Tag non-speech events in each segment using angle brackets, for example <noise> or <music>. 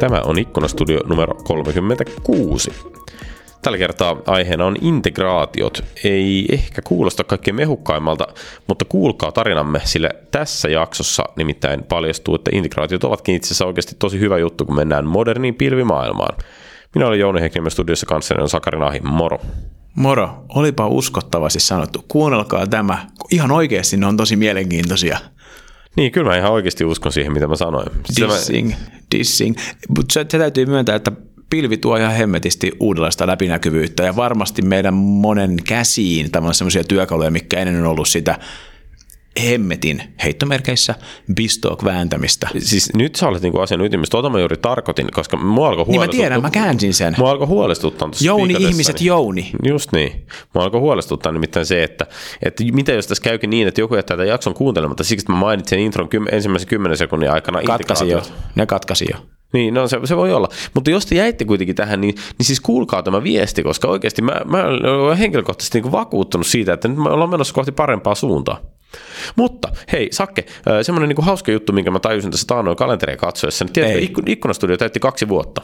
Tämä on Ikkunastudio numero 36. Tällä kertaa aiheena on integraatiot. Ei ehkä kuulosta kaikkein mehukkaimmalta, mutta kuulkaa tarinamme, sillä tässä jaksossa nimittäin paljastuu, että integraatiot ovatkin itse asiassa oikeasti tosi hyvä juttu, kun mennään moderniin pilvimaailmaan. Minä olen Jouni Heikkinen studiossa kanssani on Sakari Nahi. Moro. Moro, olipa uskottavasti sanottu. Kuunnelkaa tämä. Ihan oikeasti ne on tosi mielenkiintoisia. Niin, kyllä mä ihan oikeasti uskon siihen, mitä mä sanoin. Dissing, dissing. Mutta se, se täytyy myöntää, että pilvi tuo ihan hemmetisti uudenlaista läpinäkyvyyttä ja varmasti meidän monen käsiin sellaisia työkaluja, mikä ennen on ollut sitä hemmetin heittomerkeissä bistok vääntämistä. Siis nyt sä olet niinku asian ytimessä, tuota mä juuri tarkoitin, koska mua alkoi Niin mä tiedän, mä käänsin sen. Mua alkoi huolestuttaa Jouni, ihmiset, Jouni. Just niin. Mua alkoi huolestuttaa nimittäin se, että, että mitä jos tässä käykin niin, että joku jättää tämän jakson kuuntelematta siksi, että mä mainitsin intron kym, ensimmäisen kymmenen sekunnin aikana Katkasi jo. Ne katkasi jo. Niin, no se, se voi olla. Mutta jos te jäitte kuitenkin tähän, niin, niin siis kuulkaa tämä viesti, koska oikeasti mä, mä olen henkilökohtaisesti niin vakuuttunut siitä, että nyt me ollaan menossa kohti parempaa suuntaa. Mutta hei, Sakke, semmoinen niin hauska juttu, minkä mä tajusin tässä taannoin kalenteria katsoessa. Niin tiedätkö, Ei. ikku, ikkunastudio täytti kaksi vuotta.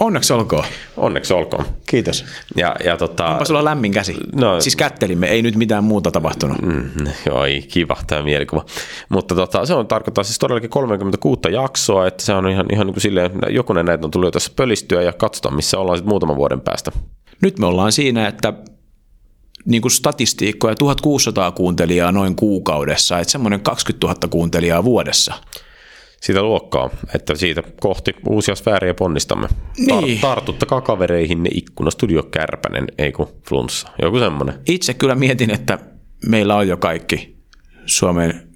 Onneksi olkoon. Onneksi olkoon. Kiitos. Ja, ja tota, Onpa sulla lämmin käsi. No- siis kättelimme, ei nyt mitään muuta tapahtunut. Mm, joo, ei, kiva tämä mielikuva. Mutta tota, se on tarkoittaa siis todellakin 36 jaksoa, että se on ihan, ihan niin kuin silleen, jokunen näitä on tullut tässä pölistyä ja katsotaan, missä ollaan sitten muutaman vuoden päästä. Nyt me ollaan siinä, että niin kuin statistiikkoja 1600 kuuntelijaa noin kuukaudessa, että semmoinen 20 000 kuuntelijaa vuodessa. Sitä luokkaa, että siitä kohti uusia sfääriä ponnistamme. Niin. tartuttakaa kavereihin ne ikkuna Studio Kärpänen, ei kun flunssa. Joku semmoinen. Itse kyllä mietin, että meillä on jo kaikki Suomen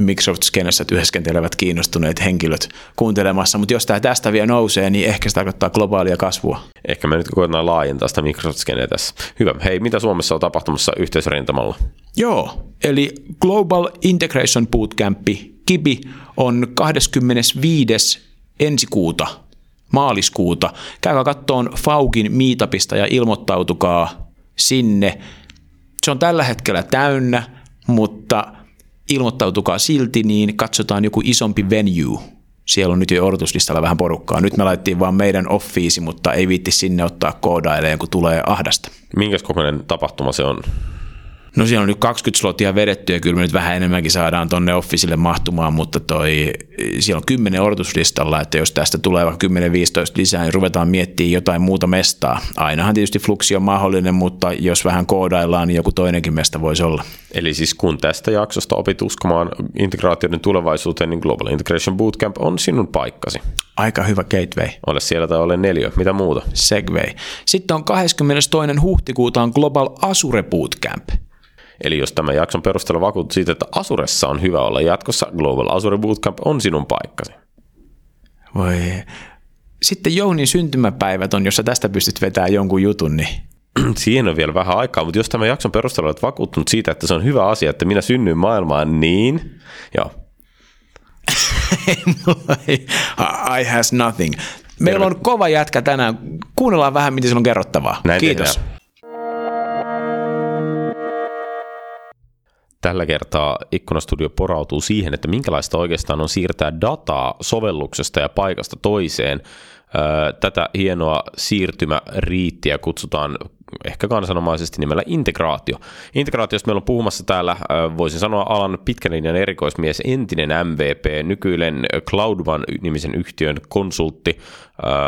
Microsoft-skenessä työskentelevät kiinnostuneet henkilöt kuuntelemassa, mutta jos tämä tästä vielä nousee, niin ehkä se tarkoittaa globaalia kasvua. Ehkä me nyt koetaan laajentaa sitä microsoft tässä. Hyvä. Hei, mitä Suomessa on tapahtumassa yhteisrintamalla? Joo, eli Global Integration Bootcamp, KIBI, on 25. ensi kuuta, maaliskuuta. Käykää kattoon Faukin meetupista ja ilmoittautukaa sinne. Se on tällä hetkellä täynnä, mutta ilmoittautukaa silti, niin katsotaan joku isompi venue. Siellä on nyt jo odotuslistalla vähän porukkaa. Nyt me laittiin vaan meidän offiisi, mutta ei viitti sinne ottaa koodaileen, kun tulee ahdasta. Minkäs kokoinen tapahtuma se on? No siellä on nyt 20 slotia vedetty ja kyllä me nyt vähän enemmänkin saadaan tonne officelle mahtumaan, mutta toi, siellä on 10 odotuslistalla, että jos tästä tulee vaikka 10-15 lisää, niin ruvetaan miettimään jotain muuta mestaa. Ainahan tietysti fluksi on mahdollinen, mutta jos vähän koodaillaan, niin joku toinenkin mesta voisi olla. Eli siis kun tästä jaksosta opit uskomaan integraatioiden tulevaisuuteen, niin Global Integration Bootcamp on sinun paikkasi. Aika hyvä gateway. Ole siellä tai ole neljä. Mitä muuta? Segway. Sitten on 22. huhtikuuta on Global Azure Bootcamp. Eli jos tämän jakson perusteella vakuutut siitä, että Asuressa on hyvä olla jatkossa, Global Azure Bootcamp on sinun paikkasi. Voi. Sitten Jounin syntymäpäivät on, jos sä tästä pystyt vetämään jonkun jutun, niin <clears throat> Siihen on vielä vähän aikaa, mutta jos tämän jakson perusteella olet vakuuttunut siitä, että se on hyvä asia, että minä synnyin maailmaan, niin joo, <laughs> I has nothing. Meillä on kova jätkä tänään. Kuunnellaan vähän, mitä sillä on kerrottavaa. Näin Kiitos. tehdään. Tällä kertaa Ikkunastudio porautuu siihen, että minkälaista oikeastaan on siirtää dataa sovelluksesta ja paikasta toiseen. Tätä hienoa siirtymäriittiä kutsutaan ehkä kansanomaisesti nimellä integraatio. Integraatiosta meillä on puhumassa täällä, voisin sanoa alan pitkän linjan erikoismies, entinen MVP, nykyinen Cloud One-nimisen yhtiön konsultti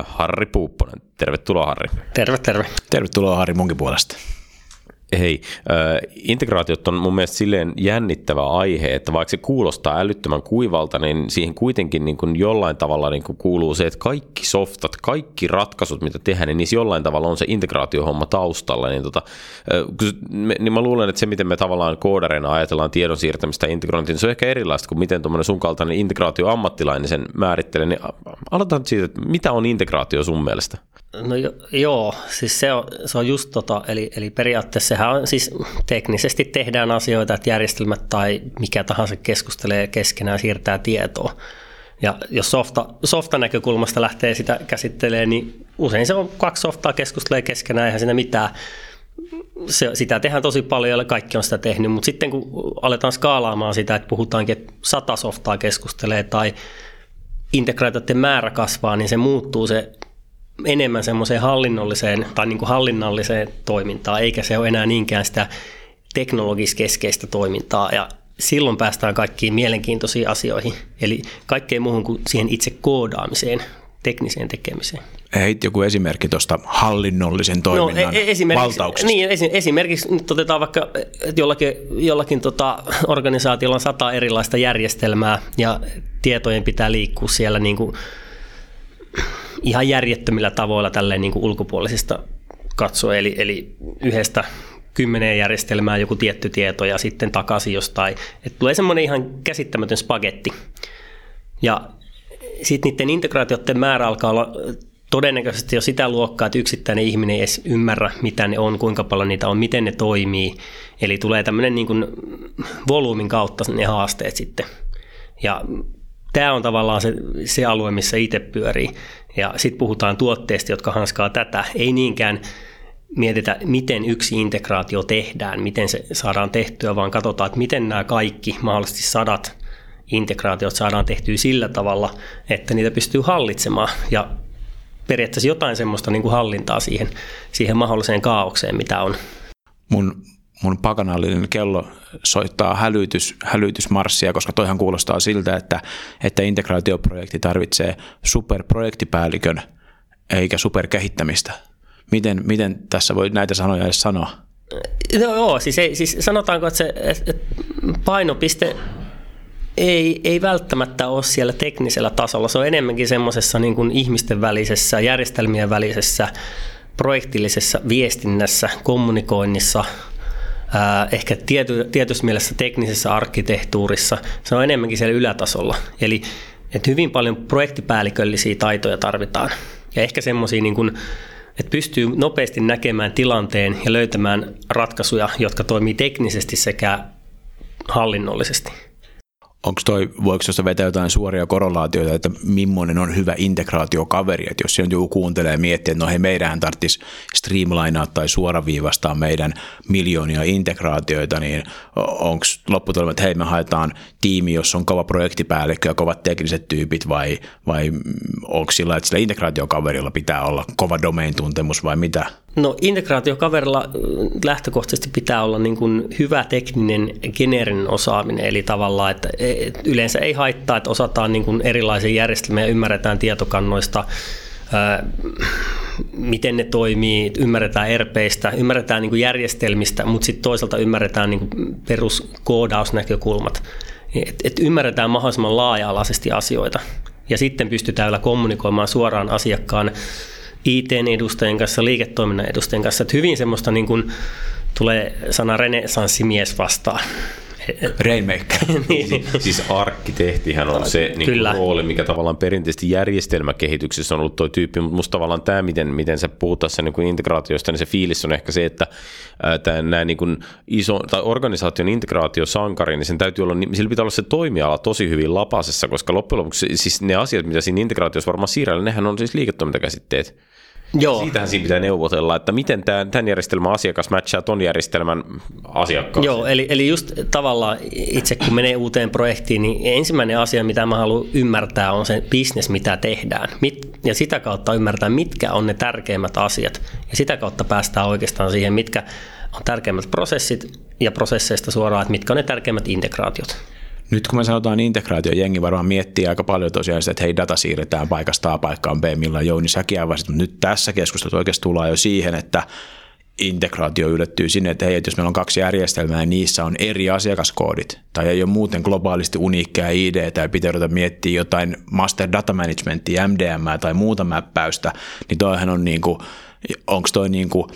Harri Puupponen. Tervetuloa Harri. Terve, terve. Tervetuloa Harri munkin puolesta. Hei, integraatiot on mun mielestä silleen jännittävä aihe, että vaikka se kuulostaa älyttömän kuivalta, niin siihen kuitenkin niin kuin jollain tavalla niin kuin kuuluu se, että kaikki softat, kaikki ratkaisut, mitä tehdään, niin niissä jollain tavalla on se integraatiohomma taustalla. Niin, tota, niin mä luulen, että se, miten me tavallaan koodareina ajatellaan tiedon siirtämistä ja integrointia, niin se on ehkä erilaista kuin miten tuommoinen sun kaltainen integraatioammattilainen sen määrittelee. Niin aloitetaan siitä, että mitä on integraatio sun mielestä? No jo, joo, siis se on, se on just tota, eli, eli periaatteessa sehän on siis teknisesti tehdään asioita, että järjestelmät tai mikä tahansa keskustelee keskenään, siirtää tietoa. Ja jos softa, softan näkökulmasta lähtee sitä käsittelemään, niin usein se on kaksi softaa keskustelee keskenään, eihän siinä mitään. Se, sitä tehdään tosi paljon ja kaikki on sitä tehnyt, mutta sitten kun aletaan skaalaamaan sitä, että puhutaankin, että sata softaa keskustelee tai integraatioiden määrä kasvaa, niin se muuttuu se enemmän semmoiseen hallinnolliseen tai niin kuin hallinnalliseen toimintaan, eikä se ole enää niinkään sitä teknologiskeskeistä toimintaa. Ja silloin päästään kaikkiin mielenkiintoisiin asioihin, eli kaikkeen muuhun kuin siihen itse koodaamiseen, tekniseen tekemiseen. Heit joku esimerkki tuosta hallinnollisen no, toiminnan no, esimerkiksi, valtauksesta. Niin, esimerkiksi nyt otetaan vaikka, että jollakin, jollakin tota organisaatiolla on sata erilaista järjestelmää ja tietojen pitää liikkua siellä niin kuin ihan järjettömillä tavoilla tälleen niin kuin ulkopuolisista katsoa, eli, eli yhdestä kymmeneen järjestelmää joku tietty tieto ja sitten takaisin jostain. että tulee semmoinen ihan käsittämätön spagetti. Ja sitten niiden integraatioiden määrä alkaa olla todennäköisesti jo sitä luokkaa, että yksittäinen ihminen ei edes ymmärrä, mitä ne on, kuinka paljon niitä on, miten ne toimii. Eli tulee tämmöinen niin kuin volyymin kautta ne haasteet sitten. Ja tämä on tavallaan se, se alue, missä itse pyörii. Ja sitten puhutaan tuotteista, jotka hanskaa tätä. Ei niinkään mietitä, miten yksi integraatio tehdään, miten se saadaan tehtyä, vaan katsotaan, että miten nämä kaikki mahdollisesti sadat integraatiot saadaan tehtyä sillä tavalla, että niitä pystyy hallitsemaan ja periaatteessa jotain semmoista niin kuin hallintaa siihen, siihen mahdolliseen kaaukseen, mitä on. Mun, mun pakanallinen kello soittaa hälytys, hälytysmarssia, koska toihan kuulostaa siltä, että, että integraatioprojekti tarvitsee superprojektipäällikön eikä superkehittämistä. Miten, miten tässä voi näitä sanoja edes sanoa? No joo, siis, ei, siis sanotaanko, että se että painopiste ei, ei välttämättä ole siellä teknisellä tasolla. Se on enemmänkin semmoisessa niin kuin ihmisten välisessä, järjestelmien välisessä, projektillisessa viestinnässä, kommunikoinnissa, ehkä tiety, tietyssä mielessä teknisessä arkkitehtuurissa. Se on enemmänkin siellä ylätasolla. Eli että hyvin paljon projektipäälliköllisiä taitoja tarvitaan. Ja ehkä semmoisia, niin kuin, että pystyy nopeasti näkemään tilanteen ja löytämään ratkaisuja, jotka toimii teknisesti sekä hallinnollisesti onko toi, voiko tuosta vetää jotain suoria korrelaatioita, että millainen on hyvä integraatiokaveri, että jos joku kuuntelee ja miettii, että no hei, meidän tarvitsisi streamlinaa tai suoraviivastaa meidän miljoonia integraatioita, niin onko lopputulema, että hei, me haetaan tiimi, jossa on kova projektipäällikkö ja kovat tekniset tyypit, vai, vai onko sillä, että sillä integraatiokaverilla pitää olla kova domain-tuntemus vai mitä? No integraatiokaverilla lähtökohtaisesti pitää olla niin kuin hyvä tekninen geneerinen osaaminen, eli tavallaan, että yleensä ei haittaa, että osataan niin kuin erilaisia järjestelmiä, ymmärretään tietokannoista, miten ne toimii, ymmärretään RPistä, ymmärretään niin kuin järjestelmistä, mutta sitten toisaalta ymmärretään niin kuin peruskoodausnäkökulmat. Et, et ymmärretään mahdollisimman laaja-alaisesti asioita ja sitten pystytään kommunikoimaan suoraan asiakkaan IT-edustajien kanssa, liiketoiminnan edustajien kanssa. Että hyvin semmoista niin kuin, tulee sana renesanssimies vastaan. Rainmaker. <laughs> niin. siis, siis arkkitehtihän on se niin kuin rooli, mikä tavallaan perinteisesti järjestelmäkehityksessä on ollut tuo tyyppi, mutta musta tavallaan tämä, miten, miten sä puhut tässä niin kuin integraatiosta, niin se fiilis on ehkä se, että tämä, nämä niin kuin iso, tai organisaation integraatiosankari, niin sen täytyy olla, sillä pitää olla se toimiala tosi hyvin lapasessa, koska loppujen lopuksi siis ne asiat, mitä siinä integraatiossa varmaan siirrellä, nehän on siis liiketoimintakäsitteet. Joo. Siitähän siinä pitää neuvotella, että miten tämän, tämän järjestelmän asiakas matchaa ton järjestelmän asiakkaan. Joo, eli, eli just tavallaan itse kun menee uuteen projektiin, niin ensimmäinen asia, mitä mä haluan ymmärtää, on se business, mitä tehdään. Mit, ja sitä kautta ymmärtää, mitkä on ne tärkeimmät asiat. Ja sitä kautta päästään oikeastaan siihen, mitkä on tärkeimmät prosessit ja prosesseista suoraan, että mitkä on ne tärkeimmät integraatiot. Nyt kun me sanotaan integraatio, jengi varmaan miettii aika paljon tosiaan sitä, että hei, data siirretään paikasta A paikkaan B, millä Jouni säkin avasit, mutta nyt tässä keskustelussa oikeasti tullaan jo siihen, että integraatio yllättyy sinne, että hei, että jos meillä on kaksi järjestelmää ja niissä on eri asiakaskoodit tai ei ole muuten globaalisti uniikkia ID tai pitää ruveta miettiä jotain master data managementia, MDM tai muuta mäppäystä, niin toihan on niin kuin, onko toi niin kuin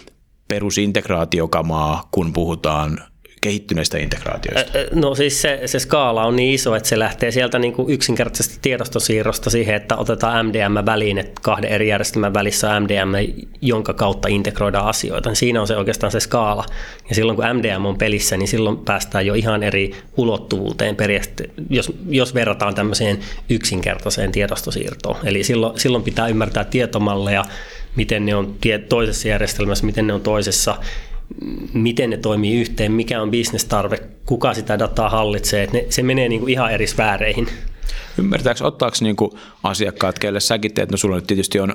perusintegraatiokamaa, kun puhutaan kehittyneistä integraatioista? No siis se, se skaala on niin iso, että se lähtee sieltä niin kuin yksinkertaisesta tiedostosiirrosta siihen, että otetaan MDM väliin, että kahden eri järjestelmän välissä MDM, jonka kautta integroidaan asioita. Siinä on se oikeastaan se skaala. Ja silloin kun MDM on pelissä, niin silloin päästään jo ihan eri ulottuvuuteen, jos, jos verrataan tämmöiseen yksinkertaiseen tiedostosiirtoon. Eli silloin, silloin pitää ymmärtää tietomalleja, miten ne on toisessa järjestelmässä, miten ne on toisessa miten ne toimii yhteen, mikä on bisnestarve, kuka sitä dataa hallitsee, että ne, se menee niin kuin ihan eri sfääreihin. Ymmärtääkö, ottaako niinku asiakkaat, kelle säkin teet, no sulla nyt tietysti on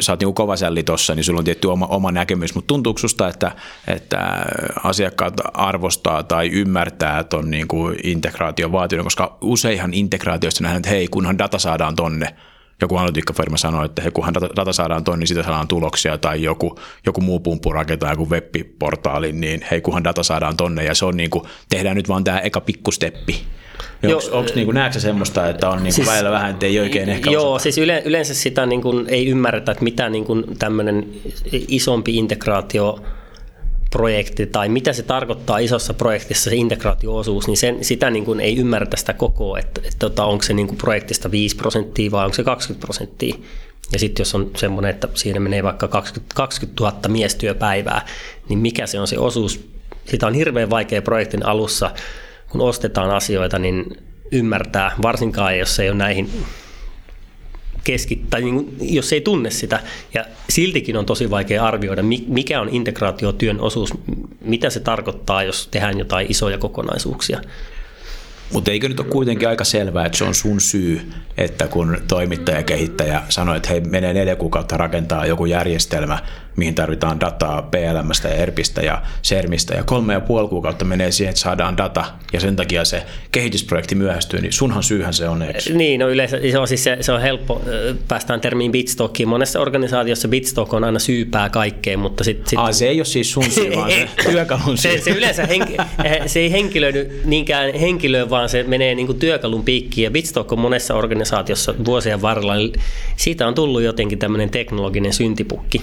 sä oot niin kova sälli tossa, niin sulla on tietty oma, oma näkemys, mutta tuntuuko susta, että, että asiakkaat arvostaa tai ymmärtää tuon niin integraation vaatiminen, koska useinhan integraatioista nähdään, että hei, kunhan data saadaan tonne, joku analytiikkafirma sanoo, että hei, kunhan data, data saadaan tonne, niin siitä saadaan tuloksia, tai joku, joku muu pumppu rakentaa joku web-portaali, niin hei, kunhan data saadaan tonne, ja se on niin kuin, tehdään nyt vaan tämä eka pikkusteppi. Onko niin näetkö semmoista, että on niin siis, välillä vähän, että ei oikein ehkä Joo, osata? siis yle, yleensä sitä niin kuin, ei ymmärretä, että mitä niin kuin, tämmöinen isompi integraatio projekti tai mitä se tarkoittaa isossa projektissa se integraatioosuus, niin sen, sitä niin kuin ei ymmärretä sitä koko, että, että, että tota, onko se niin kuin projektista 5 prosenttia vai onko se 20 prosenttia. Ja sitten jos on semmoinen, että siinä menee vaikka 20, 20 000 miestyöpäivää, niin mikä se on se osuus? Sitä on hirveän vaikea projektin alussa kun ostetaan asioita, niin ymmärtää, varsinkaan jos ei ole näihin keskittää, niin jos ei tunne sitä. Ja siltikin on tosi vaikea arvioida, mikä on integraatiotyön osuus, mitä se tarkoittaa, jos tehdään jotain isoja kokonaisuuksia. Mutta eikö nyt ole kuitenkin aika selvää, että se on sun syy, että kun toimittaja kehittäjä sanoi, että hei, menee neljä kuukautta rakentaa joku järjestelmä, mihin tarvitaan dataa PLMstä ja ERPistä ja SERMistä, ja kolme ja puoli kuukautta menee siihen, että saadaan data, ja sen takia se kehitysprojekti myöhästyy, niin sunhan syyhän se on, eikö? Niin, no yleensä se on, siis se, se on helppo, päästään termiin bitstockiin. Monessa organisaatiossa bitstock on aina syypää kaikkeen, mutta sitten... Sit... Se ei ole siis sun syy, <laughs> vaan se työkalun syy. Se, se yleensä henki, <laughs> se ei henkilöidy niinkään henkilöön, vaan se menee niin kuin työkalun piikkiin, ja bitstock on monessa organisaatiossa vuosien varrella, niin siitä on tullut jotenkin tämmöinen teknologinen syntipukki.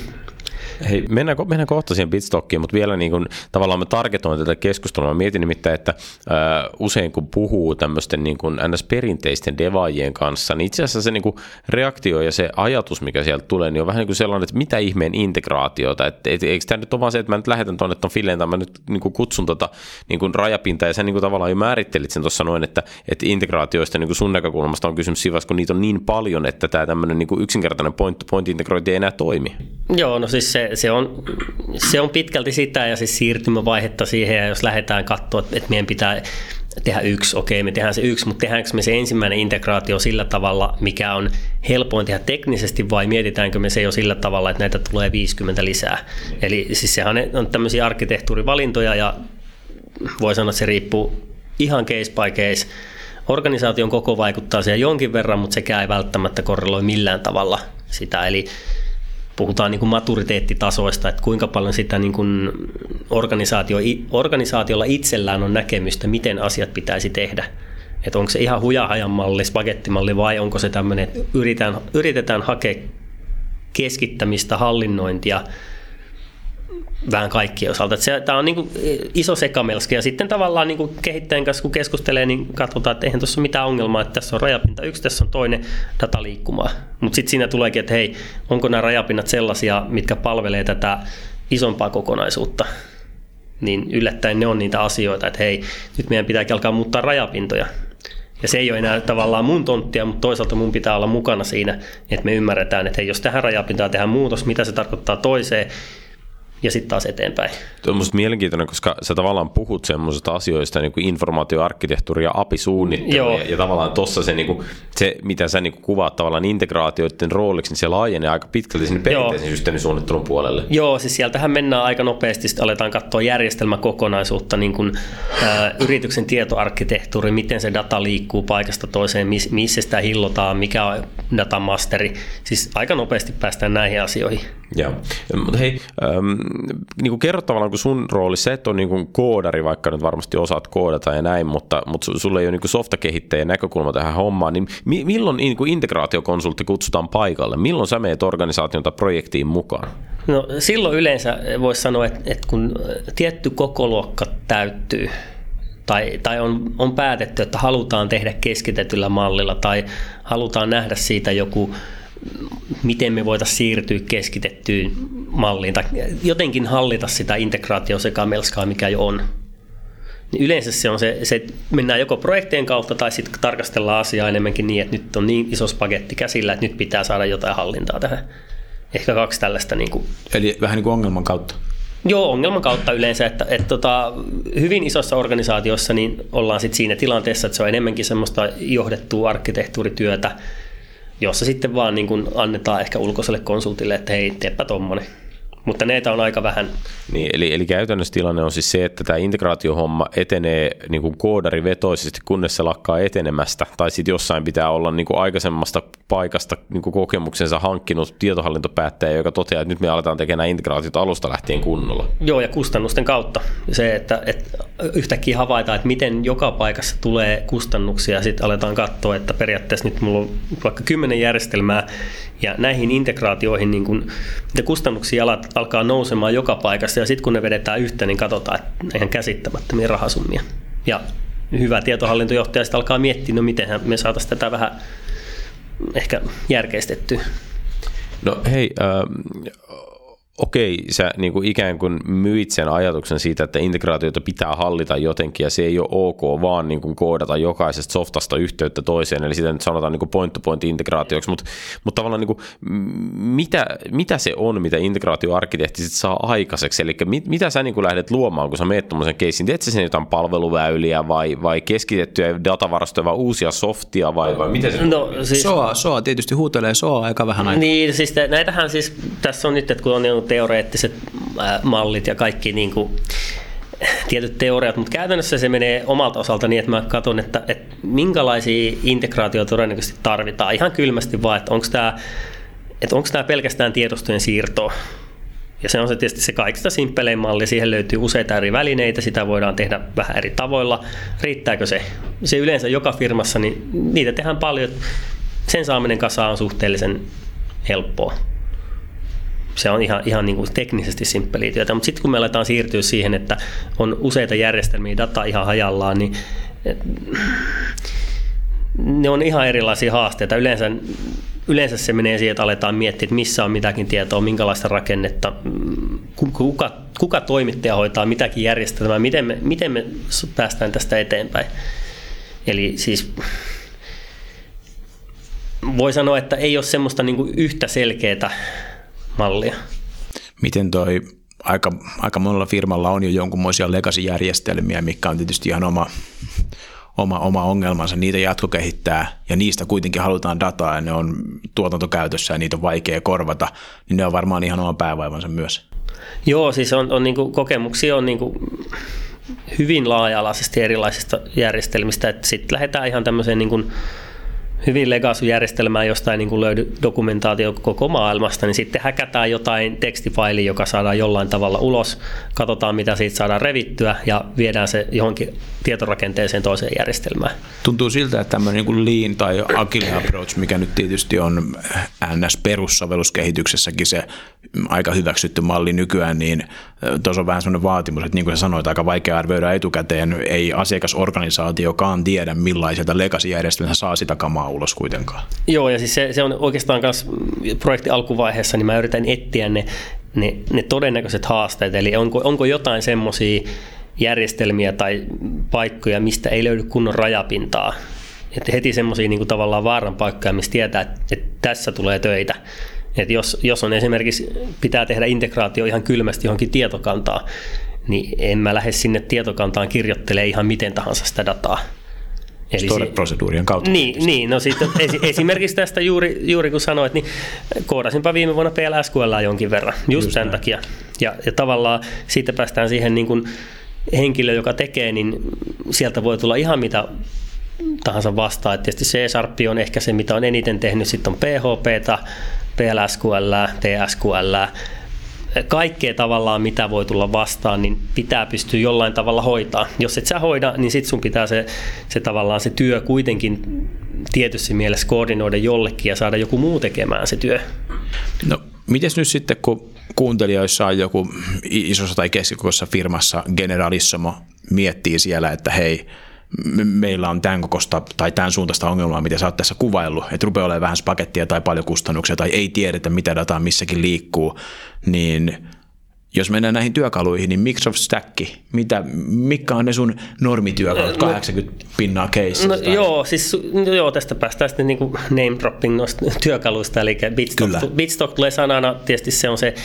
Hei, mennään, mennään kohta siihen bitstockiin, mutta vielä niin kuin, tavallaan mä targetoin tätä keskustelua. Mä mietin nimittäin, että ää, usein kun puhuu tämmöisten niin kuin NS-perinteisten devaajien kanssa, niin itse asiassa se niin kuin reaktio ja se ajatus, mikä sieltä tulee, niin on vähän niin kuin sellainen, että mitä ihmeen integraatiota. Et, et, eikö tämä nyt ole vaan se, että mä nyt lähetän tuonne tuon fileen, tai mä nyt niin kuin kutsun tota, niin kuin rajapinta, ja sä niin kuin tavallaan jo määrittelit sen tuossa noin, että, että integraatioista niin kuin sun näkökulmasta on kysymys siinä kun niitä on niin paljon, että tämä tämmöinen niin kuin yksinkertainen point-to-point-integrointi ei enää toimi. Joo, no siis se, se, on, se on pitkälti sitä ja siis siirtymävaihetta siihen ja jos lähdetään katsoa, että meidän pitää tehdä yksi, okei me tehdään se yksi, mutta tehdäänkö me se ensimmäinen integraatio sillä tavalla, mikä on helpoin tehdä teknisesti vai mietitäänkö me se jo sillä tavalla, että näitä tulee 50 lisää. Eli siis sehän on tämmöisiä arkkitehtuurivalintoja ja voi sanoa, että se riippuu ihan case by case. Organisaation koko vaikuttaa siihen jonkin verran, mutta sekään ei välttämättä korreloi millään tavalla sitä. Eli puhutaan niin kuin maturiteettitasoista, että kuinka paljon sitä niin kuin organisaatio, organisaatiolla itsellään on näkemystä, miten asiat pitäisi tehdä. Että onko se ihan hujahajan malli, spagettimalli vai onko se tämmöinen, että yritetään, yritetään hakea keskittämistä, hallinnointia – vähän kaikkien osalta. Tämä on niin kuin iso sekamelski ja sitten tavallaan niin kuin kehittäjän kanssa kun keskustelee, niin katsotaan, että eihän tuossa ole mitään ongelmaa, että tässä on rajapinta yksi, tässä on toinen data liikkumaan. Mutta sitten siinä tuleekin, että hei, onko nämä rajapinnat sellaisia, mitkä palvelee tätä isompaa kokonaisuutta, niin yllättäen ne on niitä asioita, että hei, nyt meidän pitääkin alkaa muuttaa rajapintoja. Ja se ei ole enää tavallaan mun tonttia, mutta toisaalta mun pitää olla mukana siinä, että me ymmärretään, että hei, jos tähän rajapintaan tehdään muutos, mitä se tarkoittaa toiseen, ja sitten taas eteenpäin. Tuo on minusta mielenkiintoinen, koska sä tavallaan puhut semmoisista asioista niin kuin informaatioarkkitehtuuri ja API-suunnittelu. Ja, ja tavallaan tuossa se, niin kuin, se, mitä sä niin kuin kuvaat tavallaan integraatioiden rooliksi, niin se laajenee aika pitkälti sinne perinteisen systeemisuunnittelun puolelle. Joo, siis sieltähän mennään aika nopeasti, sitten aletaan katsoa järjestelmäkokonaisuutta, niin kuin, ä, yrityksen tietoarkkitehtuuri, miten se data liikkuu paikasta toiseen, miss, missä sitä hillotaan, mikä on datamasteri. Siis aika nopeasti päästään näihin asioihin. Joo, mutta hei, ähm, niin kuin kerro tavallaan, kun sun rooli, se, että on niin kuin koodari, vaikka nyt varmasti osaat koodata ja näin, mutta, mutta sulla ei ole niin softakehittäjän näkökulma tähän hommaan, niin mi- milloin niin kuin integraatiokonsultti kutsutaan paikalle? Milloin sä meet organisaation tai projektiin mukaan? No silloin yleensä voisi sanoa, että, että kun tietty kokoluokka täyttyy, tai, tai on, on päätetty, että halutaan tehdä keskitetyllä mallilla tai halutaan nähdä siitä joku miten me voitaisiin siirtyä keskitettyyn malliin tai jotenkin hallita sitä integraatiosekaamelskaa, mikä jo on. Niin yleensä se on se, se, mennään joko projektien kautta tai sitten tarkastellaan asiaa enemmänkin niin, että nyt on niin iso paketti käsillä, että nyt pitää saada jotain hallintaa tähän. Ehkä kaksi tällaista. Niin kuin. Eli vähän niin kuin ongelman kautta. Joo, ongelman kautta yleensä, että, että tota, hyvin isossa organisaatiossa niin ollaan sit siinä tilanteessa, että se on enemmänkin semmoista johdettua arkkitehtuurityötä, jossa sitten vaan niin kun annetaan ehkä ulkoiselle konsultille, että hei, teepä tommonen. Mutta neitä on aika vähän. Niin, eli, eli käytännössä tilanne on siis se, että tämä integraatiohomma etenee niin kuin koodarivetoisesti, kunnes se lakkaa etenemästä, tai sitten jossain pitää olla niin kuin aikaisemmasta paikasta niin kuin kokemuksensa hankkinut tietohallintopäättäjä, joka toteaa, että nyt me aletaan tekemään integraatiota alusta lähtien kunnolla. Joo, ja kustannusten kautta. Se, että, että yhtäkkiä havaitaan, että miten joka paikassa tulee kustannuksia, ja sitten aletaan katsoa, että periaatteessa nyt mulla on vaikka kymmenen järjestelmää, ja näihin integraatioihin niin kun, kustannuksia alat, alkaa nousemaan joka paikassa ja sitten kun ne vedetään yhteen, niin katsotaan, että ihan käsittämättömiä rahasummia. Ja hyvä tietohallintojohtaja sitten alkaa miettiä, no miten me saataisiin tätä vähän ehkä järkeistettyä. No hei, äh, okei, sä niin kuin ikään kuin myit sen ajatuksen siitä, että integraatiota pitää hallita jotenkin ja se ei ole ok vaan niin kuin koodata jokaisesta softasta yhteyttä toiseen, eli sitä nyt sanotaan niin point-to-point integraatioksi, mutta, mutta tavallaan niin kuin, mitä, mitä se on, mitä integraatioarkkitehti sit saa aikaiseksi, eli mit, mitä sä niin kuin lähdet luomaan, kun sä meet tuommoisen keissin, teet sä sen jotain palveluväyliä vai, vai keskitettyjä datavarastoja vai uusia softia vai, vai miten se no, siis, SOA, SOA tietysti huutelee SOA aika vähän aikaa. Niin, siis näitähän siis, tässä on nyt, että kun on teoreettiset mallit ja kaikki niin kuin, tietyt teoriat, mutta käytännössä se menee omalta osalta niin, että mä katson, että, että minkälaisia integraatioita todennäköisesti tarvitaan. Ihan kylmästi vaan, että onko tämä, että onko tämä pelkästään tiedostojen siirtoa. Ja se on se tietysti se kaikista simppelein malli. Siihen löytyy useita eri välineitä, sitä voidaan tehdä vähän eri tavoilla. Riittääkö se? Se yleensä joka firmassa, niin niitä tehdään paljon. Sen saaminen kasaan on suhteellisen helppoa se on ihan, ihan niin kuin teknisesti simppeliä työtä, mutta sitten kun me aletaan siirtyä siihen, että on useita järjestelmiä, data ihan hajallaan, niin ne on ihan erilaisia haasteita. Yleensä, yleensä se menee siihen, että aletaan miettiä, että missä on mitäkin tietoa, minkälaista rakennetta, kuka, kuka toimittaja hoitaa mitäkin järjestelmää, miten me, miten me päästään tästä eteenpäin. Eli siis voi sanoa, että ei ole semmoista niin yhtä selkeää mallia. Miten toi aika, aika monella firmalla on jo jonkunmoisia legacy-järjestelmiä, mikä on tietysti ihan oma, oma, oma ongelmansa, niitä jatkokehittää ja niistä kuitenkin halutaan dataa ja ne on tuotantokäytössä ja niitä on vaikea korvata, niin ne on varmaan ihan oma päävaivansa myös. Joo, siis on, on niin kokemuksia on niin hyvin laaja-alaisesti erilaisista järjestelmistä, että sitten lähdetään ihan tämmöiseen niin kuin hyvin legacy-järjestelmää, josta ei niin kuin löydy dokumentaatio koko maailmasta, niin sitten häkätään jotain tekstifaili, joka saadaan jollain tavalla ulos, katsotaan mitä siitä saadaan revittyä ja viedään se johonkin tietorakenteeseen toiseen järjestelmään. Tuntuu siltä, että tämmöinen niin lean tai agile approach, mikä nyt tietysti on NS-perussovelluskehityksessäkin se aika hyväksytty malli nykyään, niin tuossa on vähän sellainen vaatimus, että niin kuin sanoit, aika vaikea arvioida etukäteen, ei asiakasorganisaatiokaan tiedä millaiselta legacy-järjestelmästä saa sitä kamaa ulos kuitenkaan. Joo, ja siis se, se on oikeastaan myös projekti alkuvaiheessa, niin mä yritän etsiä ne, ne, ne todennäköiset haasteet, eli onko, onko jotain semmoisia järjestelmiä tai paikkoja, mistä ei löydy kunnon rajapintaa. Et heti semmoisia niin tavallaan vaaran paikkoja, missä tietää, että, että tässä tulee töitä. Et jos, jos on esimerkiksi, pitää tehdä integraatio ihan kylmästi johonkin tietokantaa, niin en mä lähde sinne tietokantaan kirjoittelemaan ihan miten tahansa sitä dataa Eli Storage-proseduurien kautta. Niin, niin no sitten esimerkiksi tästä juuri, juuri kun sanoit, niin koodasinpa viime vuonna PLSQL jonkin verran, just, just sen näin. takia. Ja, ja tavallaan siitä päästään siihen niin kuin henkilö, joka tekee, niin sieltä voi tulla ihan mitä tahansa vastaan. Et tietysti C-Sharp on ehkä se, mitä on eniten tehnyt, sitten on PHP, PLSQL, TSQL, kaikkea tavallaan, mitä voi tulla vastaan, niin pitää pystyä jollain tavalla hoitaa. Jos et sä hoida, niin sit sun pitää se, se tavallaan se työ kuitenkin tietyssä mielessä koordinoida jollekin ja saada joku muu tekemään se työ. No, miten nyt sitten, kun kuuntelijoissa on joku isossa tai keskikokoisessa firmassa generalissimo miettii siellä, että hei, meillä on tämän kokosta tai tämän suuntaista ongelmaa, mitä sä oot tässä kuvaillut, että rupeaa olemaan vähän spakettia tai paljon kustannuksia tai ei tiedetä, mitä dataa missäkin liikkuu, niin jos mennään näihin työkaluihin, niin Microsoft Stack, mitä, mikä on ne sun normityökalut, 80 no, pinnaa case? No, joo, siis no, joo, tästä päästään sitten niin name dropping noista työkaluista, eli Bitstock, Bitstock tulee sanana, tietysti se on se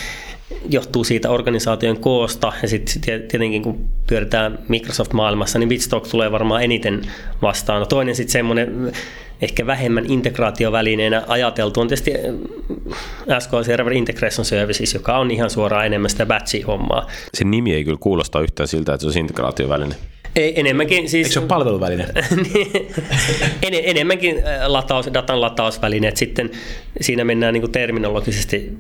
johtuu siitä organisaation koosta ja sitten tietenkin kun pyöritään Microsoft-maailmassa, niin Bitstock tulee varmaan eniten vastaan. No toinen sitten semmoinen ehkä vähemmän integraatiovälineenä ajateltu on tietysti äh, SQL Server Integration Services, joka on ihan suoraan enemmän sitä batchi-hommaa. Sen nimi ei kyllä kuulosta yhtään siltä, että se olisi integraatioväline. Ei, enemmänkin siis... Eikö se ole palveluväline? <laughs> en, enemmänkin äh, lataus, datan latausväline, että sitten siinä mennään niin kuin terminologisesti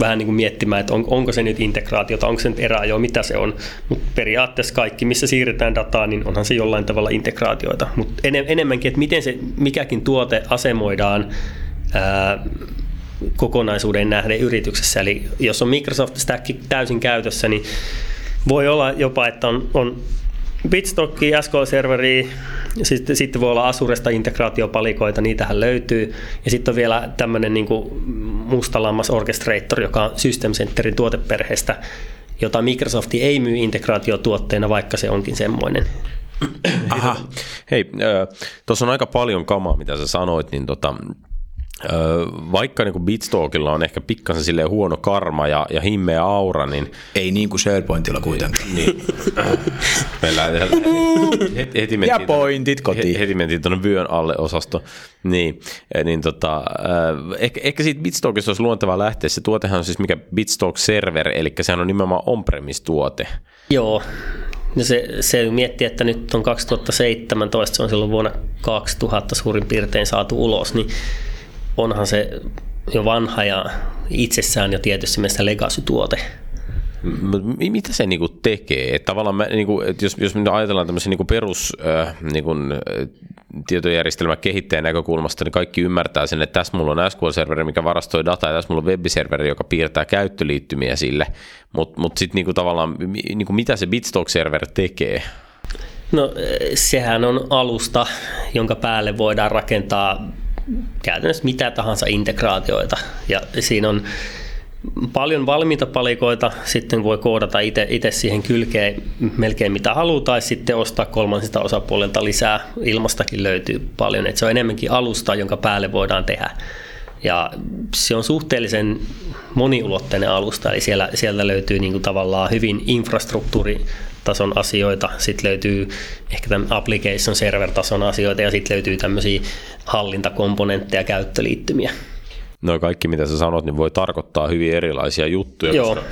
vähän niin kuin miettimään, että on, onko se nyt integraatiota, onko se nyt eräajoa, mitä se on. Mutta periaatteessa kaikki, missä siirretään dataa, niin onhan se jollain tavalla integraatioita. Mutta en, enemmänkin, että miten se mikäkin tuote asemoidaan ää, kokonaisuuden nähden yrityksessä. Eli jos on Microsoft Stack täysin käytössä, niin voi olla jopa, että on, on Bitstocki, SQL-serveri, sitten, sitten voi olla Asuresta integraatiopalikoita, niitähän löytyy. Ja sitten on vielä tämmöinen niin mustalammas orchestrator, joka on System Centerin tuoteperheestä, jota Microsoft ei myy integraatiotuotteena, vaikka se onkin semmoinen. Aha. Hei, tuossa on aika paljon kamaa, mitä sä sanoit, niin tota, vaikka niin Bitstalkilla on ehkä pikkasen sille huono karma ja, ja himmeä aura, niin... Ei niin kuin SharePointilla kuitenkaan. Niin. <laughs> Meillä heti, heti ja pointit kotiin. Heti mentiin tuonne vyön alle osasto. Niin, niin tota, ehkä, ehkä siitä Bitstalkista olisi luontevaa lähteä. Se tuotehan on siis mikä Bitstalk Server, eli sehän on nimenomaan on-premise-tuote. Joo, No se, se miettii, että nyt on 2017, se on silloin vuonna 2000 suurin piirtein saatu ulos, niin onhan se jo vanha ja itsessään jo tietysti mielessä legacy-tuote. Mitä se niinku tekee? Että tavallaan mä, niinku, että jos, jos me ajatellaan tämmöisen niinku perus äh, niinku, tietojärjestelmän kehittäjän näkökulmasta, niin kaikki ymmärtää sen, että tässä mulla on SQL-serveri, mikä varastoi dataa, ja tässä mulla on web-serveri, joka piirtää käyttöliittymiä sille. Mutta mut, mut sitten niinku, tavallaan, niinku, mitä se Bitstock-server tekee? No sehän on alusta, jonka päälle voidaan rakentaa käytännössä mitä tahansa integraatioita. Ja siinä on paljon valmiita palikoita, sitten voi koodata itse siihen kylkeen melkein mitä haluaa, tai sitten ostaa kolmansista osapuolelta lisää. Ilmastakin löytyy paljon, että se on enemmänkin alusta, jonka päälle voidaan tehdä. Ja se on suhteellisen moniulotteinen alusta, eli siellä, sieltä löytyy niin kuin tavallaan hyvin infrastruktuuri tason asioita, sitten löytyy ehkä tämän application server tason asioita ja sitten löytyy tämmöisiä hallintakomponentteja, käyttöliittymiä. No kaikki mitä sä sanot, niin voi tarkoittaa hyvin erilaisia juttuja, Joo. koska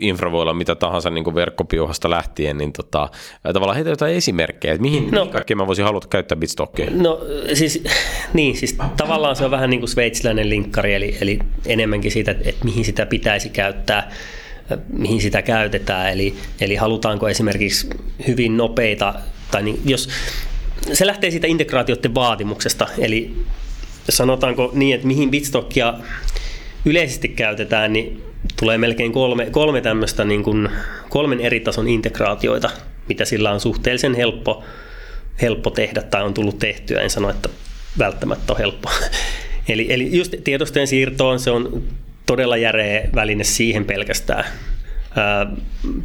infra voi olla mitä tahansa niin verkkopiohasta lähtien, niin tota, tavallaan heitä jotain esimerkkejä, että mihin, no, kaikkeen mä voisin haluta käyttää Bitstockia? No siis, niin, siis tavallaan se on vähän niin kuin sveitsiläinen linkkari, eli, eli enemmänkin siitä, että mihin sitä pitäisi käyttää mihin sitä käytetään. Eli, eli halutaanko esimerkiksi hyvin nopeita, tai niin, jos se lähtee siitä integraatioiden vaatimuksesta, eli sanotaanko niin, että mihin bitstockia yleisesti käytetään, niin tulee melkein kolme, kolme tämmöistä niin kuin, kolmen eri tason integraatioita, mitä sillä on suhteellisen helppo, helppo tehdä tai on tullut tehtyä. En sano, että välttämättä on helppo. <laughs> eli, eli just tietosten siirtoon se on todella järeä väline siihen pelkästään. Ää,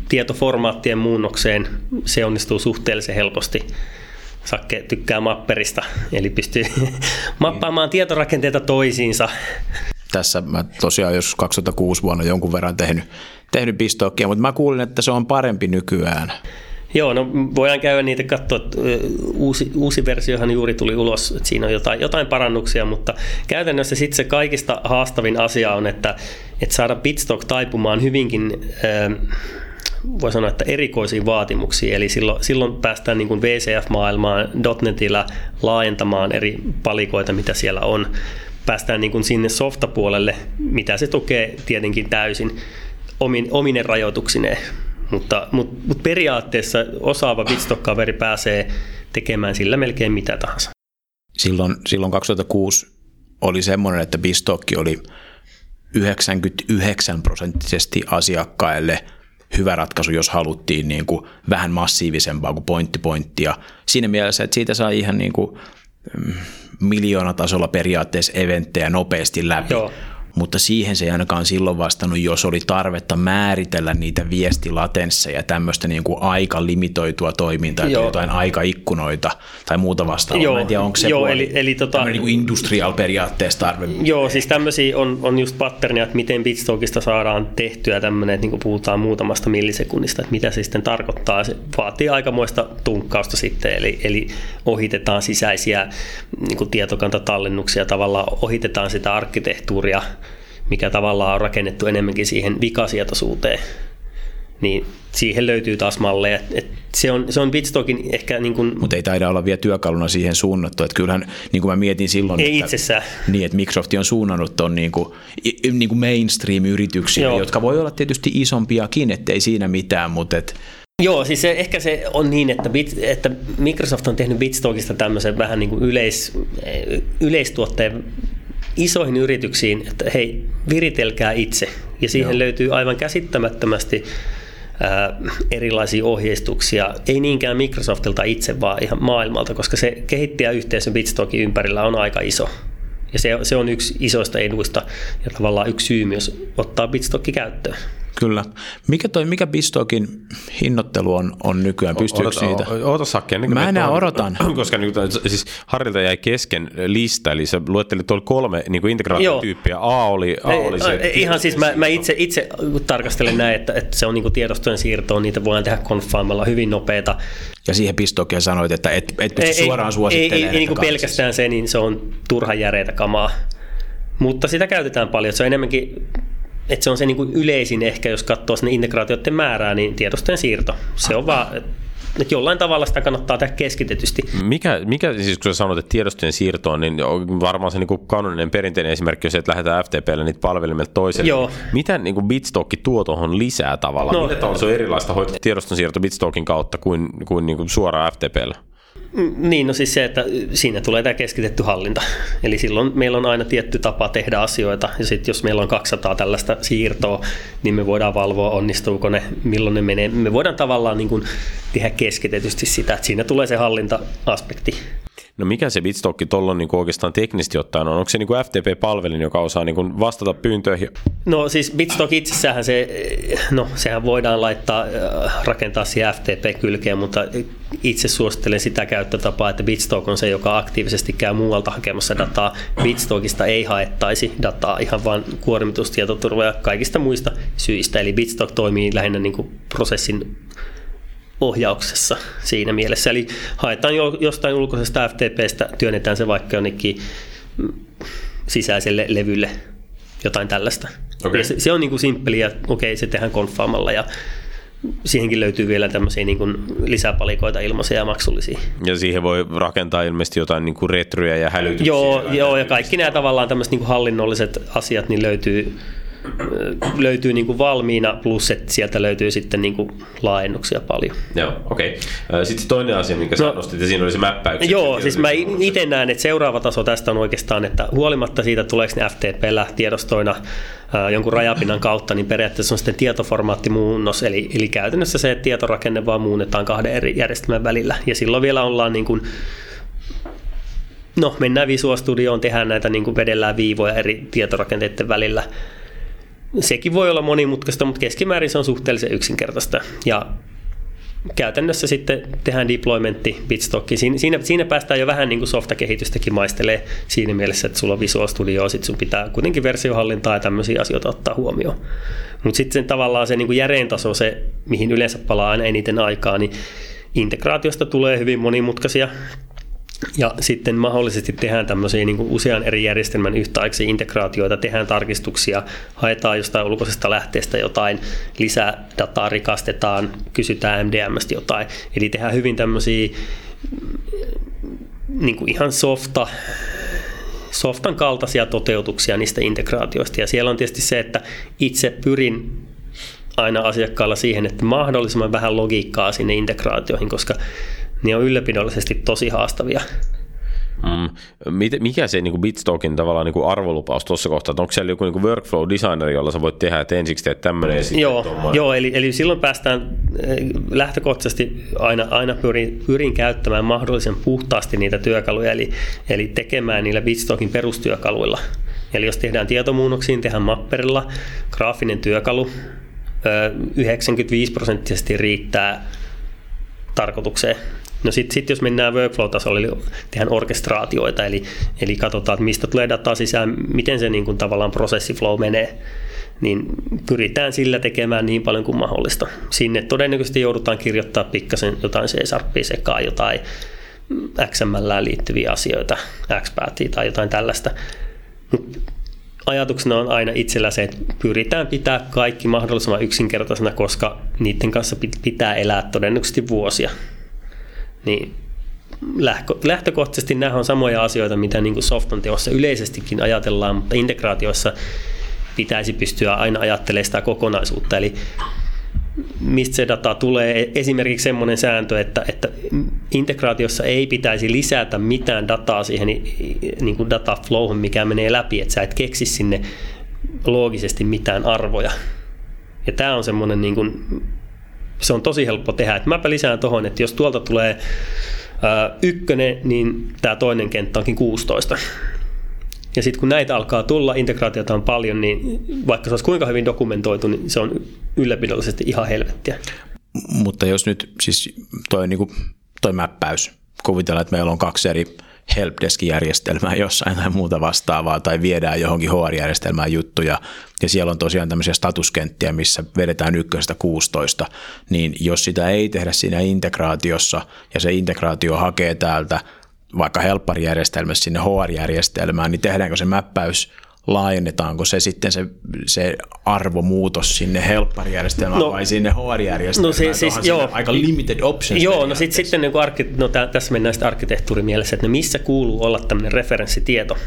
tietoformaattien muunnokseen se onnistuu suhteellisen helposti. Sakke tykkää mapperista, eli pystyy <laughs> mappaamaan tietorakenteita toisiinsa. Tässä mä tosiaan jos 2006 vuonna jonkun verran tehnyt, tehnyt pistokkia, mutta mä kuulin, että se on parempi nykyään. Joo, no voidaan käydä niitä katsoa. Uusi, uusi versiohan juuri tuli ulos, että siinä on jotain, jotain parannuksia, mutta käytännössä sitten se kaikista haastavin asia on, että, että saada Bitstock taipumaan hyvinkin voi sanoa, että erikoisiin vaatimuksiin. Eli silloin, silloin päästään niin kuin VCF-maailmaan .NETillä laajentamaan eri palikoita, mitä siellä on. Päästään niin kuin sinne softapuolelle, mitä se tukee tietenkin täysin omin, omine rajoituksineen. Mutta, mutta, mutta periaatteessa osaava Bitstock-kaveri pääsee tekemään sillä melkein mitä tahansa. Silloin, silloin 2006 oli semmoinen, että Bitstock oli 99 prosenttisesti asiakkaille hyvä ratkaisu, jos haluttiin niin kuin vähän massiivisempaa kuin pointti-pointtia. Siinä mielessä, että siitä saa ihan niin kuin mm, miljoonatasolla periaatteessa eventtejä nopeasti läpi. Joo. Mutta siihen se ei ainakaan silloin vastannut, jos oli tarvetta määritellä niitä viestilatensseja ja tämmöistä niin kuin aika limitoitua toimintaa, Joo. jotain aikaikkunoita tai muuta vastaavaa. Joo, en tiedä, onko se Joo, eli, eli tota, niin kuin industrial periaatteessa tarve. Joo, siis tämmöisiä on, on just patternia, että miten Bitstalkista saadaan tehtyä tämmöinen, että niin kuin puhutaan muutamasta millisekunnista, että mitä se sitten tarkoittaa. Se vaatii aikamoista tunkkausta sitten, eli, eli ohitetaan sisäisiä niin kuin tietokantatallennuksia, tavallaan ohitetaan sitä arkkitehtuuria, mikä tavallaan on rakennettu enemmänkin siihen vikasietoisuuteen niin siihen löytyy taas malleja. Et se on, se on Bitstockin ehkä... Niin kuin, Mutta ei taida olla vielä työkaluna siihen suunnattu. Että kyllähän, niin kuin mä mietin silloin, ei että, itsessään. Niin, että Microsoft on suunnannut tuon niin kuin, niin kuin mainstream-yrityksiä, Joo. jotka voi olla tietysti isompiakin, ettei siinä mitään, mutta et, Joo, siis se, ehkä se on niin, että, Bit, että Microsoft on tehnyt Bitstockista tämmöisen vähän niin kuin yleis, yleistuotteen isoihin yrityksiin, että hei, viritelkää itse. Ja siihen Joo. löytyy aivan käsittämättömästi erilaisia ohjeistuksia, ei niinkään Microsoftilta itse, vaan ihan maailmalta, koska se kehittäjäyhteisö Bitstockin ympärillä on aika iso. Ja se, se on yksi isoista eduista ja tavallaan yksi syy myös ottaa Bitstocki käyttöön. Kyllä. Mikä toi, mikä Bistokin hinnoittelu on, on nykyään? Pystyykö Odota, siitä? Oota sakkeen. Niin Mä enää odotan. <clears throat> Koska niin, siis Harilta jäi kesken lista, eli sä luettelit tuolla kolme niin integraatiotyyppiä. A oli, A oli se... Ei, ihan siis mä, mä itse, itse tarkastelen näin, että, että se on niin tiedostojen siirtoon, niitä voidaan tehdä konfaamalla hyvin nopeita. Ja siihen Bistokia sanoit, että et, et pysty ei, suoraan suosittelemaan. Ei, ei, ei niin pelkästään se, niin se on turha järeitä kamaa. Mutta sitä käytetään paljon. Se on enemmänkin että se on se niin kuin yleisin ehkä, jos katsoo sinne integraatioiden määrää, niin tiedostojen siirto. Se on vaan, että jollain tavalla sitä kannattaa tehdä keskitetysti. Mikä, mikä siis kun sä sanot, että tiedostojen siirto on, niin varmaan se niin kuin kanoninen perinteinen esimerkki on se, että lähdetään FTPlle niitä palvelimelta toiselle. Joo. Mitä niin kuin Bitstock tuo tuohon lisää tavallaan? No, Millä tavalla se on erilaista hoitaa tiedoston siirto Bitstockin kautta kuin, kuin, niin kuin suoraan FTPlle? Niin, no siis se, että siinä tulee tämä keskitetty hallinta. <laughs> Eli silloin meillä on aina tietty tapa tehdä asioita, ja sitten jos meillä on 200 tällaista siirtoa, niin me voidaan valvoa, onnistuuko ne, milloin ne menee. Me voidaan tavallaan niin kuin tehdä keskitetysti sitä, että siinä tulee se hallinta-aspekti. No mikä se Bitstock tuolla niin oikeastaan teknisesti ottaen on? Onko se niin kuin FTP-palvelin, joka osaa niin kuin vastata pyyntöihin? No siis Bitstock itsessään se, no sehän voidaan laittaa, äh, rakentaa siihen FTP-kylkeen, mutta itse suosittelen sitä käyttötapaa, että Bitstock on se, joka aktiivisesti käy muualta hakemassa dataa. Bitstockista ei haettaisi dataa ihan vain kuormitustietoturva ja kaikista muista syistä. Eli Bitstock toimii lähinnä niin kuin prosessin ohjauksessa siinä mielessä. Eli haetaan jo, jostain ulkoisesta FTPstä, työnnetään se vaikka jonnekin sisäiselle levylle, jotain tällaista. Okay. se, se on niin kuin simppeli ja okei, okay, se tehdään konfaamalla ja siihenkin löytyy vielä tämmöisiä niin kuin lisäpalikoita ilmaisia ja maksullisia. Ja siihen voi rakentaa ilmeisesti jotain niin kuin retryjä ja hälytyksiä. Joo, joo ja kaikki nämä tavallaan tämmöiset niin kuin hallinnolliset asiat niin löytyy löytyy niin kuin valmiina, plus että sieltä löytyy sitten niin kuin laajennuksia paljon. Joo, okei. Okay. Sitten toinen asia, minkä no, nostit, ja siinä oli se mäppäykset. Joo, siis mä itse näen, että seuraava taso tästä on oikeastaan, että huolimatta siitä, tuleeko ne FTP tiedostoina jonkun rajapinnan kautta, niin periaatteessa on sitten tietoformaattimuunnos, eli, eli käytännössä se, että tietorakenne vaan muunnetaan kahden eri järjestelmän välillä, ja silloin vielä ollaan niin kuin No, mennään Visual Studioon, tehdään näitä, niin kuin vedellään viivoja eri tietorakenteiden välillä, sekin voi olla monimutkaista, mutta keskimäärin se on suhteellisen yksinkertaista. Ja käytännössä sitten tehdään deploymentti bitstockiin. Siinä, siinä, siinä päästään jo vähän niin kuin softakehitystäkin maistelee siinä mielessä, että sulla on Visual Studio, sitten sun pitää kuitenkin versiohallintaa ja tämmöisiä asioita ottaa huomioon. Mutta sitten tavallaan se niin kuin järein taso, se mihin yleensä palaa aina eniten aikaa, niin integraatiosta tulee hyvin monimutkaisia ja sitten mahdollisesti tehdään tämmöisiä niin kuin usean eri järjestelmän yhtäaikaisia integraatioita, tehdään tarkistuksia, haetaan jostain ulkoisesta lähteestä jotain, lisää dataa rikastetaan, kysytään MDMstä jotain. Eli tehdään hyvin tämmöisiä niin kuin ihan softa, softan kaltaisia toteutuksia niistä integraatioista. Ja siellä on tietysti se, että itse pyrin aina asiakkaalla siihen, että mahdollisimman vähän logiikkaa sinne integraatioihin, koska niin on ylläpidollisesti tosi haastavia. Mm. Mikä se niin Bitstockin tavallaan niin arvolupaus tuossa kohtaa? Onko siellä joku niin workflow designer, jolla sä voit tehdä, että ensiksi teet tämmöinen ja Joo, joo eli, eli silloin päästään eh, lähtökohtaisesti aina, aina pyrin, pyrin käyttämään mahdollisen puhtaasti niitä työkaluja, eli, eli tekemään niillä Bitstockin perustyökaluilla Eli jos tehdään tietomuunnoksiin, tehdään mapperilla, graafinen työkalu, 95 prosenttisesti riittää tarkoitukseen. No sitten sit jos mennään workflow-tasolle, eli tehdään orkestraatioita, eli, eli katsotaan, että mistä tulee dataa sisään, miten se niin kuin tavallaan prosessiflow menee, niin pyritään sillä tekemään niin paljon kuin mahdollista. Sinne todennäköisesti joudutaan kirjoittaa pikkasen jotain C-sharppia sekaan, jotain XML liittyviä asioita, XPathia tai jotain tällaista. Mut ajatuksena on aina itsellä se, että pyritään pitää kaikki mahdollisimman yksinkertaisena, koska niiden kanssa pitää elää todennäköisesti vuosia. Niin lähtökohtaisesti nämä on samoja asioita, mitä niin kuin softan teossa yleisestikin ajatellaan, mutta integraatioissa pitäisi pystyä aina ajattelemaan sitä kokonaisuutta. Eli mistä se data tulee. Esimerkiksi semmoinen sääntö, että, että integraatiossa ei pitäisi lisätä mitään dataa siihen niin kuin dataflowhun, mikä menee läpi, että sä et keksi sinne loogisesti mitään arvoja. Ja tämä on semmoinen, niin kuin, se on tosi helppo tehdä. Että mäpä lisään tuohon, että jos tuolta tulee ää, ykkönen, niin tämä toinen kenttä onkin 16. Ja sitten kun näitä alkaa tulla, integraatiota on paljon, niin vaikka se olisi kuinka hyvin dokumentoitu, niin se on ylläpidollisesti ihan helvettiä. Mutta jos nyt siis toi, niin kuin, toi mäppäys, kuvitellaan, että meillä on kaksi eri helpdesk-järjestelmää jossain tai muuta vastaavaa, tai viedään johonkin HR-järjestelmään juttuja, ja siellä on tosiaan tämmöisiä statuskenttiä, missä vedetään ykköstä 16, niin jos sitä ei tehdä siinä integraatiossa, ja se integraatio hakee täältä vaikka helpparijärjestelmässä sinne HR-järjestelmään, niin tehdäänkö se mäppäys laajennetaanko se sitten se, se arvomuutos sinne helpparijärjestelmään no, vai sinne HR-järjestelmään? No se, siis, joo, aika limited options. Joo, no sitten sitten niin arki, no tä, tässä mennään sitten arkkitehtuurimielessä, että missä kuuluu olla tämmöinen referenssitieto.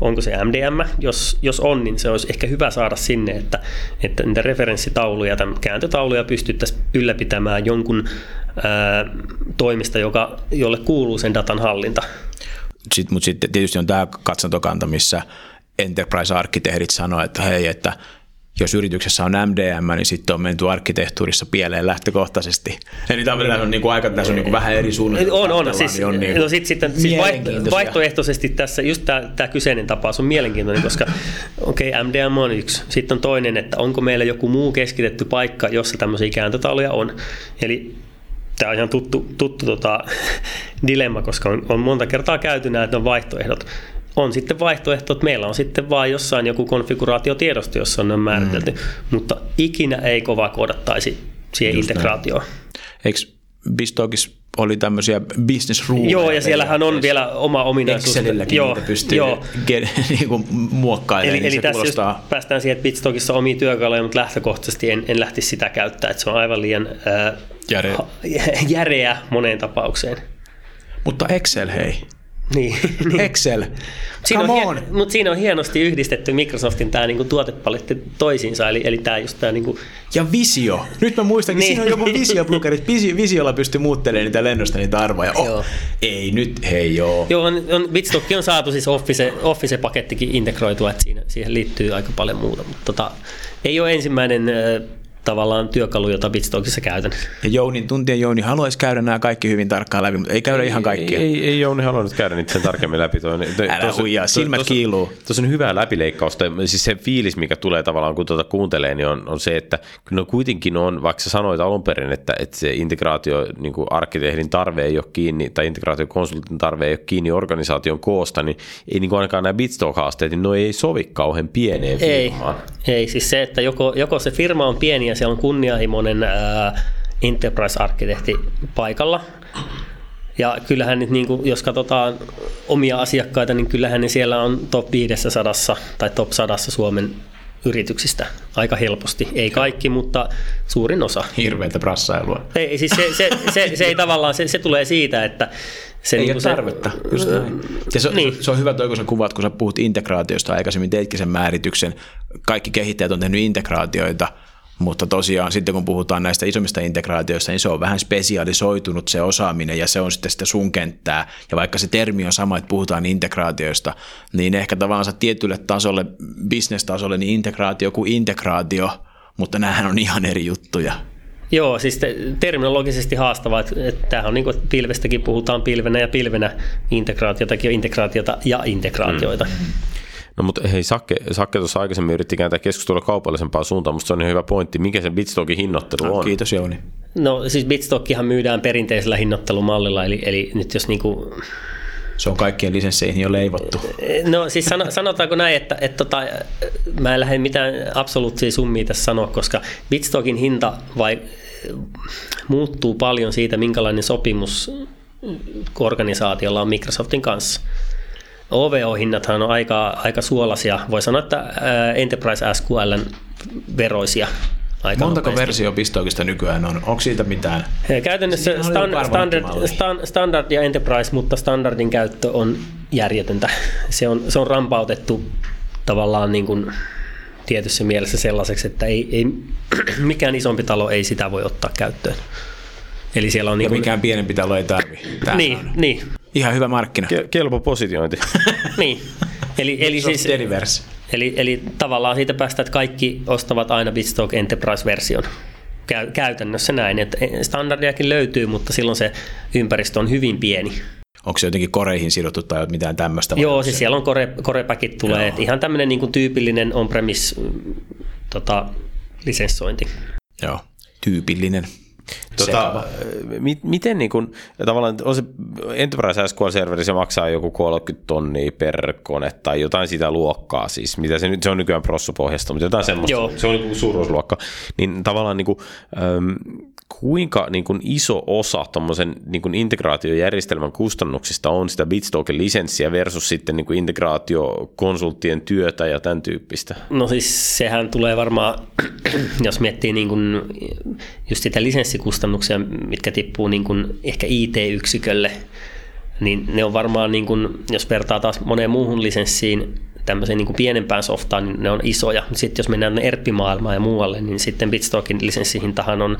Onko se MDM? Jos, jos on, niin se olisi ehkä hyvä saada sinne, että, että niitä referenssitauluja tai kääntötauluja pystyttäisiin ylläpitämään jonkun ää, toimista, joka, jolle kuuluu sen datan hallinta. Sitten, mutta sitten tietysti on tämä katsantokanta, missä enterprise-arkkitehdit sanoa, että hei, että jos yrityksessä on MDM, niin sitten on menty arkkitehtuurissa pieleen lähtökohtaisesti. Eli tämä on niin kuin aika, tässä on niin kuin vähän eri suunnitelma. On, on. Siis, niin on niin no sit, sitten, siis vaihtoehtoisesti tässä just tämä, tämä kyseinen tapaus on mielenkiintoinen, koska okei, okay, MDM on yksi. Sitten on toinen, että onko meillä joku muu keskitetty paikka, jossa tämmöisiä kääntötauluja on. Eli tämä on ihan tuttu, tuttu tota, <laughs> dilemma, koska on, on monta kertaa käyty nämä on vaihtoehdot on sitten vaihtoehto, että meillä on sitten vain jossain joku konfiguraatiotiedosto, jossa on määritelty, mm. mutta ikinä ei kova koodattaisi siihen Just integraatioon. Eikö Bistokis oli tämmöisiä business ruumeja. Joo, ja siellähän on vielä oma ominaisuus. Excelilläkin joo, niitä pystyy joo. <laughs> niin kuin muokkailemaan. Eli, niin eli tässä kuulostaa... päästään siihen, että Bitstockissa on omia työkaluja, mutta lähtökohtaisesti en, en lähtisi sitä käyttää, että se on aivan liian äh, Järe. <laughs> järeä moneen tapaukseen. Mutta Excel, hei. Niin, niin. Excel. Siinä on, on. Hien, mutta siinä on hienosti yhdistetty Microsoftin tämä niinku tuotepaletti toisiinsa, eli, eli tämä just tämä niinku... Ja Visio. Nyt mä muistankin, niin. siinä on joku Visio-plukerit. Visiolla pystyy muuttelemaan niitä lennosta niitä arvoja. Oh, joo. Ei nyt, hei joo. Joo, on, on, Bitstock on saatu siis Office, Office-pakettikin integroitua, että siinä, siihen liittyy aika paljon muuta, mutta tota, ei ole ensimmäinen tavallaan työkalu, jota Bitstockissa käytän. Ja Jouni, tuntien Jouni haluaisi käydä nämä kaikki hyvin tarkkaan läpi, mutta ei käydä ei, ihan kaikkia. Ei, ei, ei Jouni halunnut käydä niitä sen tarkemmin läpi. Toi, Älä tos, huijaa, silmät tos, kiiluu. Tuossa on hyvää läpileikkausta. Siis se fiilis, mikä tulee tavallaan, kun tuota kuuntelee, niin on, on se, että kyllä kuitenkin on, vaikka sä sanoit alun perin, että, että se integraatio, niin kuin arkkitehdin tarve ei ole kiinni, tai integraatiokonsultin tarve ei ole kiinni organisaation koosta, niin ei niin kuin ainakaan nämä Bitstock-haasteet, niin ne ei sovi kauhean pieneen firmaan. Ei, ei siis se, että joko, joko se firma on pieni ja siellä on kunnianhimoinen ää, enterprise-arkkitehti paikalla. Ja kyllähän nyt, niin kuin, jos katsotaan omia asiakkaita, niin kyllähän ne siellä on top 500 tai top 100 Suomen yrityksistä aika helposti. Ei kaikki, mutta suurin osa. Hirveätä brassailua. Ei, siis se, se, se, se, ei tavallaan, se, se tulee siitä, että se, ei niin ole tarvetta. Se, just näin. Ja se, niin. se on hyvä toi, kun sä kuvat, kun sä puhut integraatiosta aikaisemmin, teitkin sen määrityksen. Kaikki kehittäjät on tehnyt integraatioita – mutta tosiaan sitten kun puhutaan näistä isommista integraatioista, niin se on vähän spesialisoitunut se osaaminen ja se on sitten sitä sun kenttää. Ja vaikka se termi on sama, että puhutaan integraatioista, niin ehkä tavallaan tätylle tasolle, bisnestasolle, niin integraatio kuin integraatio, mutta näähän on ihan eri juttuja. Joo, siis te, terminologisesti haastavaa, että, että tämähän on niin kuin, pilvestäkin puhutaan pilvenä ja pilvenä integraatiotakin integraatiota ja integraatioita. Mm. No mutta hei, Sakke, Sakke tuossa aikaisemmin yritti kääntää keskustelua kaupallisempaan suuntaan, mutta se on ihan hyvä pointti. Mikä se Bitstockin hinnoittelu on? Kiitos Jouni. No siis Bitstockihan myydään perinteisellä hinnoittelumallilla, eli, eli nyt jos niinku se on kaikkien lisensseihin jo leivottu. No siis sanotaanko näin, että, että tota, mä en lähde mitään absoluuttisia summia tässä sanoa, koska Bitstockin hinta vai, muuttuu paljon siitä, minkälainen sopimus organisaatiolla on Microsoftin kanssa. OVO-hinnathan on aika, aika suolasia. Voi sanoa, että Enterprise SQLn veroisia aika Montako nopeasti. versio Pistookista nykyään on? Onko siitä mitään? Käytännössä stand, standard, stand, standard ja Enterprise, mutta standardin käyttö on järjetöntä. Se on, se on rampautettu tavallaan niin kuin tietyssä mielessä sellaiseksi, että ei, ei, <clears throat> mikään isompi talo ei sitä voi ottaa käyttöön. Eli siellä on ja niin mikään pienempi talo ei tarvi. niin, niin. Ihan hyvä markkina. Ke- kelpo positiointi. <laughs> niin. Eli, eli siis, Eli, eli tavallaan siitä päästä, että kaikki ostavat aina Bitstock Enterprise-version. Käy, käytännössä näin, että standardiakin löytyy, mutta silloin se ympäristö on hyvin pieni. Onko se jotenkin koreihin sidottu tai mitään tämmöistä? Joo, siis siellä on kore, korepäkit tulee. Että ihan tämmöinen niin kuin tyypillinen on-premise tota, lisenssointi. Joo, tyypillinen. Tota, mi- miten niin kun, tavallaan on se Enterprise SQL-serveri, se maksaa joku 30 tonnia per kone tai jotain sitä luokkaa siis, mitä se nyt, se on nykyään prossupohjasta, mutta jotain semmoista, Joo. se on niin suuruusluokka, niin tavallaan niin kuin, ähm, kuinka niin kuin iso osa tuommoisen niin integraatiojärjestelmän kustannuksista on sitä Bitstoken lisenssiä versus sitten niin kuin integraatiokonsulttien työtä ja tämän tyyppistä? No siis sehän tulee varmaan, jos miettii niin kuin just sitä lisenssikustannuksia, mitkä tippuu niin kuin ehkä IT-yksikölle, niin ne on varmaan, niin kuin, jos vertaa taas moneen muuhun lisenssiin, tämmöiseen niin kuin pienempään softaan, niin ne on isoja. Sitten jos mennään ERP-maailmaan ja muualle, niin sitten Bitstockin lisenssihintahan on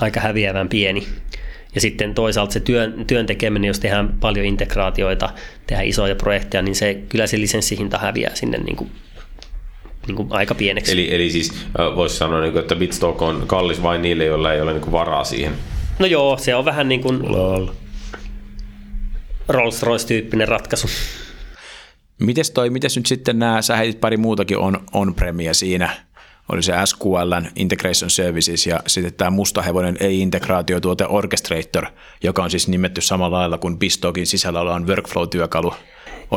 aika häviävän pieni. Ja sitten toisaalta se työn, työn tekeminen, jos tehdään paljon integraatioita, tehdään isoja projekteja, niin se, kyllä se lisenssihinta häviää sinne niin kuin, niin kuin aika pieneksi. Eli, eli siis voisi sanoa, niin kuin, että Bitstock on kallis vain niille, joilla ei ole niin kuin varaa siihen? No joo, se on vähän niin kuin Rolls-Royce-tyyppinen ratkaisu. Mites toi, mites nyt sitten nämä, sä heitit pari muutakin on, on-premia siinä, oli se SQLn Integration Services ja sitten tämä mustahevonen ei-integraatiotuote Orchestrator, joka on siis nimetty samalla lailla kuin Pistokin sisällä ollaan workflow-työkalu.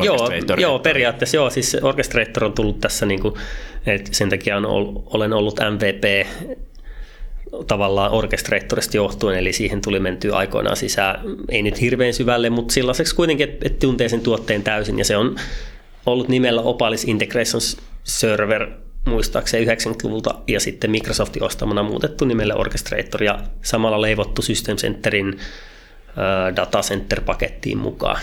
Joo, joo, periaatteessa joo, siis Orchestrator on tullut tässä, niin kuin, että sen takia on, olen ollut MVP tavallaan orkestraattorista johtuen, eli siihen tuli mentyä aikoinaan sisään, ei nyt hirveän syvälle, mutta sellaiseksi kuitenkin, että, että tuntee sen tuotteen täysin, ja se on ollut nimellä Opalis Integration Server muistaakseni 90-luvulta ja sitten Microsoftin ostamana muutettu nimelle Orchestrator ja samalla leivottu System Centerin data center-pakettiin mukaan.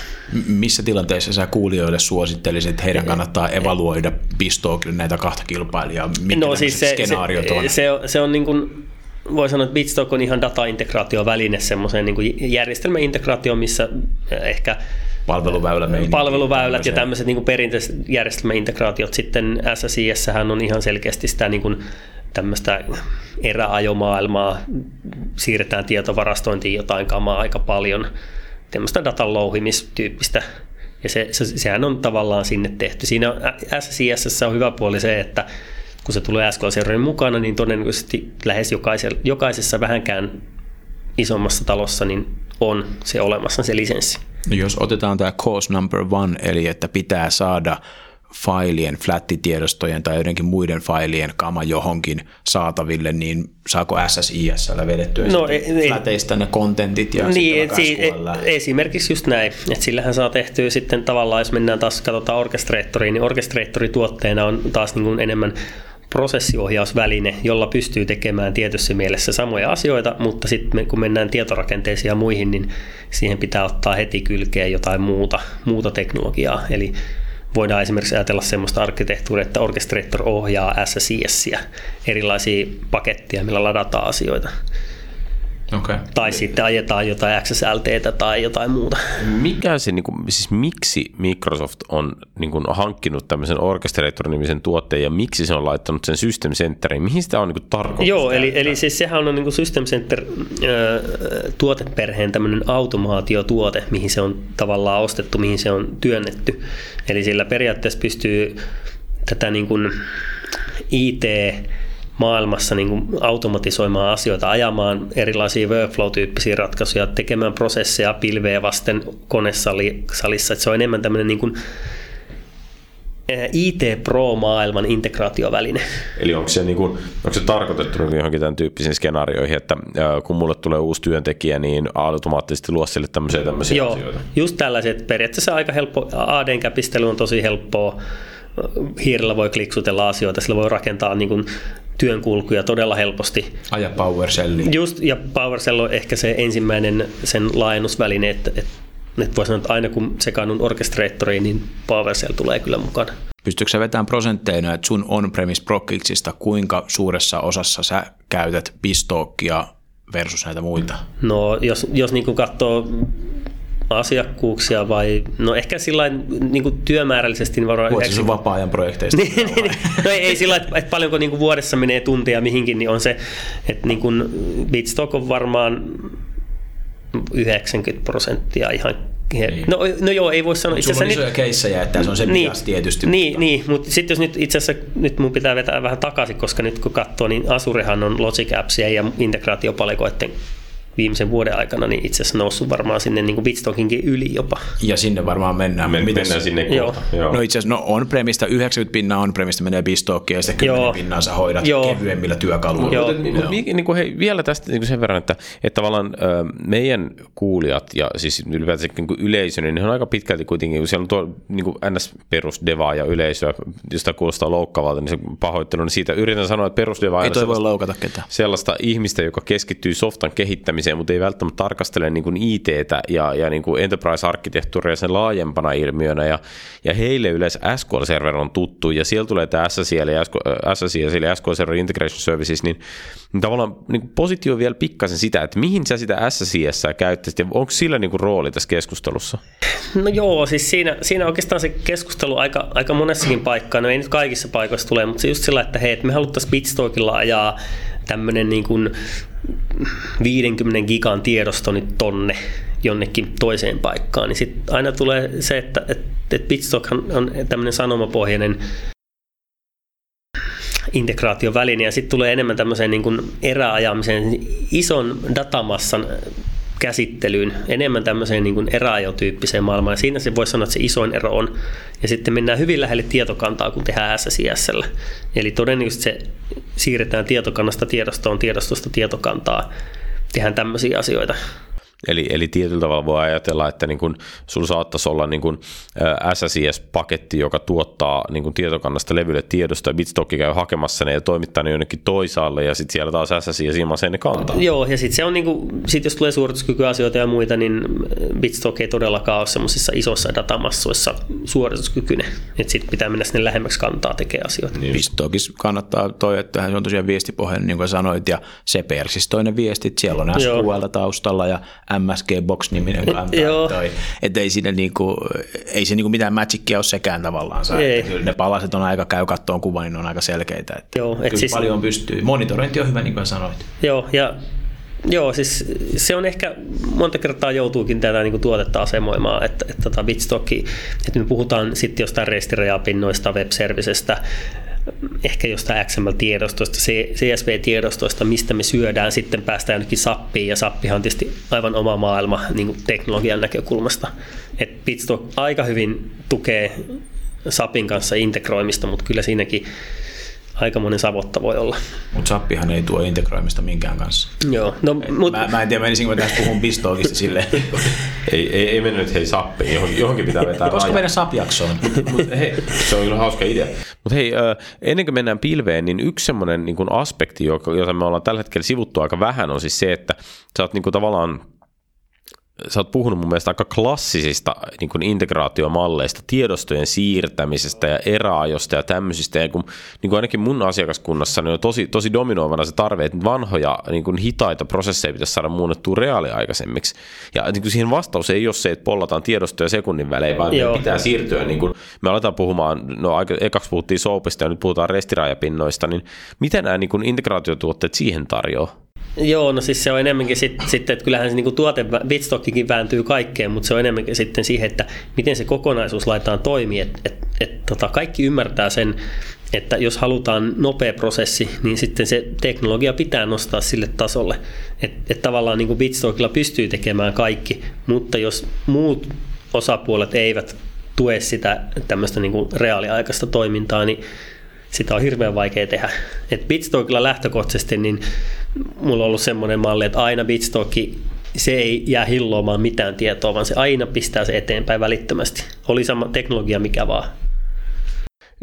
Missä tilanteessa sä kuulijoille suosittelisit, että heidän kannattaa evaluoida pistoa näitä kahta kilpailijaa? Mitkä no, siis se, skenaariot se, on? Se, se on niin kuin, voi sanoa, että Bitstock on ihan data-integraatioväline semmoiseen niin järjestelmäintegraatioon, missä ehkä palveluväylät, palveluväylät ja tämmöiset niin perinteiset järjestelmäintegraatiot. Sitten SSIS on ihan selkeästi sitä niin kuin tämmöistä eräajomaailmaa, siirretään tietovarastointiin jotain kamaa aika paljon, tämmöistä datan louhimistyyppistä, ja se, se, sehän on tavallaan sinne tehty. Siinä SSIS on hyvä puoli se, että kun se tulee SQL-serverin mukana, niin todennäköisesti lähes jokaisessa, jokaisessa vähänkään isommassa talossa niin on se olemassa se lisenssi. No jos otetaan tämä cause number one, eli että pitää saada failien, flattitiedostojen tai joidenkin muiden failien kama johonkin saataville, niin saako SSIS vedettyä no, e, flateista ne kontentit ja niin, si- e, Esimerkiksi just näin, että sillähän saa tehtyä sitten tavallaan, jos mennään taas katsotaan orkestraattoriin, niin orkestraattorituotteena on taas niin kuin enemmän prosessiohjausväline, jolla pystyy tekemään tietyssä mielessä samoja asioita, mutta sitten kun mennään tietorakenteisiin ja muihin, niin siihen pitää ottaa heti kylkeen jotain muuta, muuta teknologiaa. Eli voidaan esimerkiksi ajatella sellaista arkkitehtuuria, että Orchestrator ohjaa SSIS, erilaisia paketteja, millä ladataan asioita. Okay. Tai sitten ajetaan jotain XSLT tai jotain muuta. Mikä se, niin kuin, siis miksi Microsoft on niin kuin, hankkinut tämmöisen Orchestrator-nimisen tuotteen ja miksi se on laittanut sen System Centeriin? Mihin sitä on niin kuin, tarkoitus? Joo, eli, eli siis sehän on niin kuin System Center äh, tuoteperheen tämmöinen automaatiotuote, mihin se on tavallaan ostettu, mihin se on työnnetty. Eli sillä periaatteessa pystyy tätä niin kuin IT maailmassa niin kuin automatisoimaan asioita, ajamaan erilaisia workflow-tyyppisiä ratkaisuja, tekemään prosesseja pilveä vasten konesalissa. Että se on enemmän tämmöinen niin kuin IT Pro-maailman integraatioväline. Eli onko se, niin kuin, onko se tarkoitettu niin johonkin tämän tyyppisiin skenaarioihin, että kun mulle tulee uusi työntekijä, niin automaattisesti luo sille tämmöisiä, tämmöisiä Joo, asioita? just tällaiset. Periaatteessa aika helppo, ADn käpistely on tosi helppoa. Hiirellä voi kliksutella asioita, sillä voi rakentaa niin kuin työnkulkuja todella helposti. Aja PowerShelli. Just, ja PowerShell on ehkä se ensimmäinen sen laajennusväline, että, että että voi sanoa, että aina kun sekaannun orkestreettoriin, niin PowerShell tulee kyllä mukana. Pystytkö sä vetämään prosentteina, että sun on-premise prokkitsista, kuinka suuressa osassa sä käytät Bistockia versus näitä muita? No jos, jos niin katsoo asiakkuuksia vai, no ehkä sillä niin työmäärällisesti. Niin varmaan Voit sun vapaa-ajan projekteista? niin, niin, no ei, ei sillä että, että paljonko niin kuin vuodessa menee tuntia mihinkin, niin on se, että niin kuin Bitstock on varmaan 90 prosenttia ihan niin. No, no joo, ei voi sanoa. Itse on isoja nyt, keissejä, että se on se niin, tietysti. Niin, mutta... niin mutta sitten jos nyt itse asiassa nyt mun pitää vetää vähän takaisin, koska nyt kun katsoo, niin Asurehan on Logic Appsia ja integraatiopalikoiden viimeisen vuoden aikana niin itse asiassa noussut varmaan sinne niin Bitstockinkin yli jopa. Ja sinne varmaan mennään. Men, mennään sinne Joo. Joo. No itse asiassa no on-premista 90 pinnaa on-premista menee Bistockiin ja sitten 10 Joo. pinnaa sä hoidat Joo. kevyemmillä työkaluilla. Joo. Mutta, mutta niin kuin hei, vielä tästä niin kuin sen verran, että, että tavallaan ö, meidän kuulijat ja siis ylipäätään niin kuin yleisö, niin on aika pitkälti kuitenkin, kun siellä on tuo niin kuin NS-perusdevaa ja yleisö, josta kuulostaa loukkaavalta, niin se pahoittelu, niin siitä yritän sanoa, että perusdeva ei toi voi loukata ketään. Sellaista ihmistä, joka keskittyy softan kehittämiseen kehittämiseen, mutta ei välttämättä tarkastele niin kuin ITtä ja, ja niin kuin enterprise-arkkitehtuuria sen laajempana ilmiönä. Ja, ja heille yleensä SQL Server on tuttu, ja siellä tulee tämä SSIL ja SSIL, eli SQL Server Integration Services, niin, niin tavallaan niin positio vielä pikkasen sitä, että mihin sä sitä SSIS käyttäisit, ja onko sillä niin kuin rooli tässä keskustelussa? No joo, siis siinä, siinä oikeastaan se keskustelu aika, aika monessakin paikkaa, no ei nyt kaikissa paikoissa tule, mutta se just sillä, että hei, että me haluttaisiin Bitstockilla ajaa tämmöinen niin kuin 50 gigan tiedosto nyt tonne jonnekin toiseen paikkaan, niin sitten aina tulee se, että, että, että Bitstock on tämmöinen sanomapohjainen integraatioväline ja sitten tulee enemmän tämmöiseen niin kuin eräajamiseen, ison datamassan käsittelyyn, enemmän tämmöiseen niin eräajotyyppiseen maailmaan. Ja siinä se voi sanoa, että se isoin ero on. Ja sitten mennään hyvin lähelle tietokantaa, kun tehdään SSIS. Eli todennäköisesti se siirretään tietokannasta tiedostoon, tiedostosta tietokantaa. Tehdään tämmöisiä asioita. Eli, eli tietyllä tavalla voi ajatella, että niin kun sulla saattaisi olla niin kun SSIS-paketti, joka tuottaa niin kun tietokannasta levylle tiedosta, ja Bitstock käy hakemassa ne ja toimittaa ne jonnekin toisaalle, ja sitten siellä taas SSIS ilmaisee ne kantaa. Joo, ja sitten se on, niin kun, sit jos tulee suorituskykyasioita ja muita, niin Bitstock ei todellakaan ole semmoisissa isoissa datamassoissa suorituskykyinen. Että sitten pitää mennä sinne lähemmäksi kantaa tekemään asioita. Niin. Bitstockissa kannattaa toi, että se on tosiaan viestipohjainen, niin kuin sanoit, ja se persistoinen viestit, siellä on SQL taustalla, ja MSG Box-niminen toi. Että ei, siinä niinku, ei se niinku mitään magicia ole sekään tavallaan. Ei. Kyllä ne palaset on aika, käy kattoon kuva, niin ne on aika selkeitä. Että Joo, et siis, paljon pystyy. Monitorointi on hyvä, niin kuin sanoit. Joo, ja Joo, siis se on ehkä monta kertaa joutuukin tätä niin kuin tuotetta asemoimaan, että, että, että tota Bitstocki, että me puhutaan sitten jostain restirajapinnoista, web-servicestä, ehkä jostain XML-tiedostoista, CSV-tiedostoista, mistä me syödään, sitten päästään jonnekin sappiin, ja sappihan on tietysti aivan oma maailma niin kuin teknologian näkökulmasta. Et Bitstock aika hyvin tukee SAPin kanssa integroimista, mutta kyllä siinäkin aikamoinen savotta voi olla. Mutta sappihan ei tuo integroimista minkään kanssa. Joo. No, mut... mä, mä, en tiedä, menisinkö tässä puhun pistookista silleen. <laughs> ei, ei, ei mennyt hei sappiin, johonkin, johonkin pitää vetää Koska meidän sapjaksoon. <laughs> Mut, hei, se on kyllä hauska idea. Mutta hei, ennen kuin mennään pilveen, niin yksi semmoinen niin aspekti, jota me ollaan tällä hetkellä sivuttu aika vähän, on siis se, että sä oot niin kuin tavallaan sä oot puhunut mun mielestä aika klassisista niin kuin integraatiomalleista, tiedostojen siirtämisestä ja eräajosta ja tämmöisistä. Ja kun, niin kuin ainakin mun asiakaskunnassa niin on tosi, tosi dominoivana se tarve, että vanhoja niin kuin hitaita prosesseja pitäisi saada muunnettua reaaliaikaisemmiksi. Ja niin kuin siihen vastaus ei ole se, että pollataan tiedostoja sekunnin välein, vaan Joo. pitää siirtyä. Niin kuin, me aletaan puhumaan, no aika, ekaksi puhuttiin soapista ja nyt puhutaan restirajapinnoista, niin miten nämä niin kuin integraatiotuotteet siihen tarjoaa? Joo, no siis se on enemmänkin sitten, sit, että kyllähän se niinku tuote, Bitstockikin vääntyy kaikkeen, mutta se on enemmänkin sitten siihen, että miten se kokonaisuus laitetaan toimii, että et, että tota, kaikki ymmärtää sen, että jos halutaan nopea prosessi, niin sitten se teknologia pitää nostaa sille tasolle. Että et tavallaan niin kuin Bitstalkilla pystyy tekemään kaikki, mutta jos muut osapuolet eivät tue sitä tämmöistä niin kuin reaaliaikaista toimintaa, niin sitä on hirveän vaikea tehdä. Et Bitstalkilla lähtökohtaisesti, niin mulla on ollut semmoinen malli, että aina Bitstalki se ei jää hilloamaan mitään tietoa, vaan se aina pistää se eteenpäin välittömästi. Oli sama teknologia mikä vaan.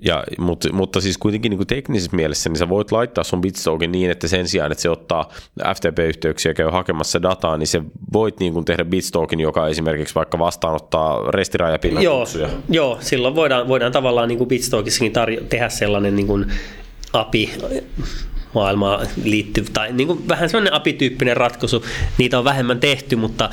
Ja, mutta, mutta siis kuitenkin niin kuin teknisessä mielessä, niin sä voit laittaa sun Bitstalkin niin, että sen sijaan, että se ottaa FTP-yhteyksiä ja käy hakemassa dataa, niin se voit niin kuin tehdä Bitstalkin, joka esimerkiksi vaikka vastaanottaa restirajapinnan joo, joo, silloin voidaan, voidaan tavallaan niin kuin Bitstalkissakin tarjo- tehdä sellainen niin kuin API maailmaan liittyvä, tai niin kuin vähän sellainen apityyppinen ratkaisu. Niitä on vähemmän tehty, mutta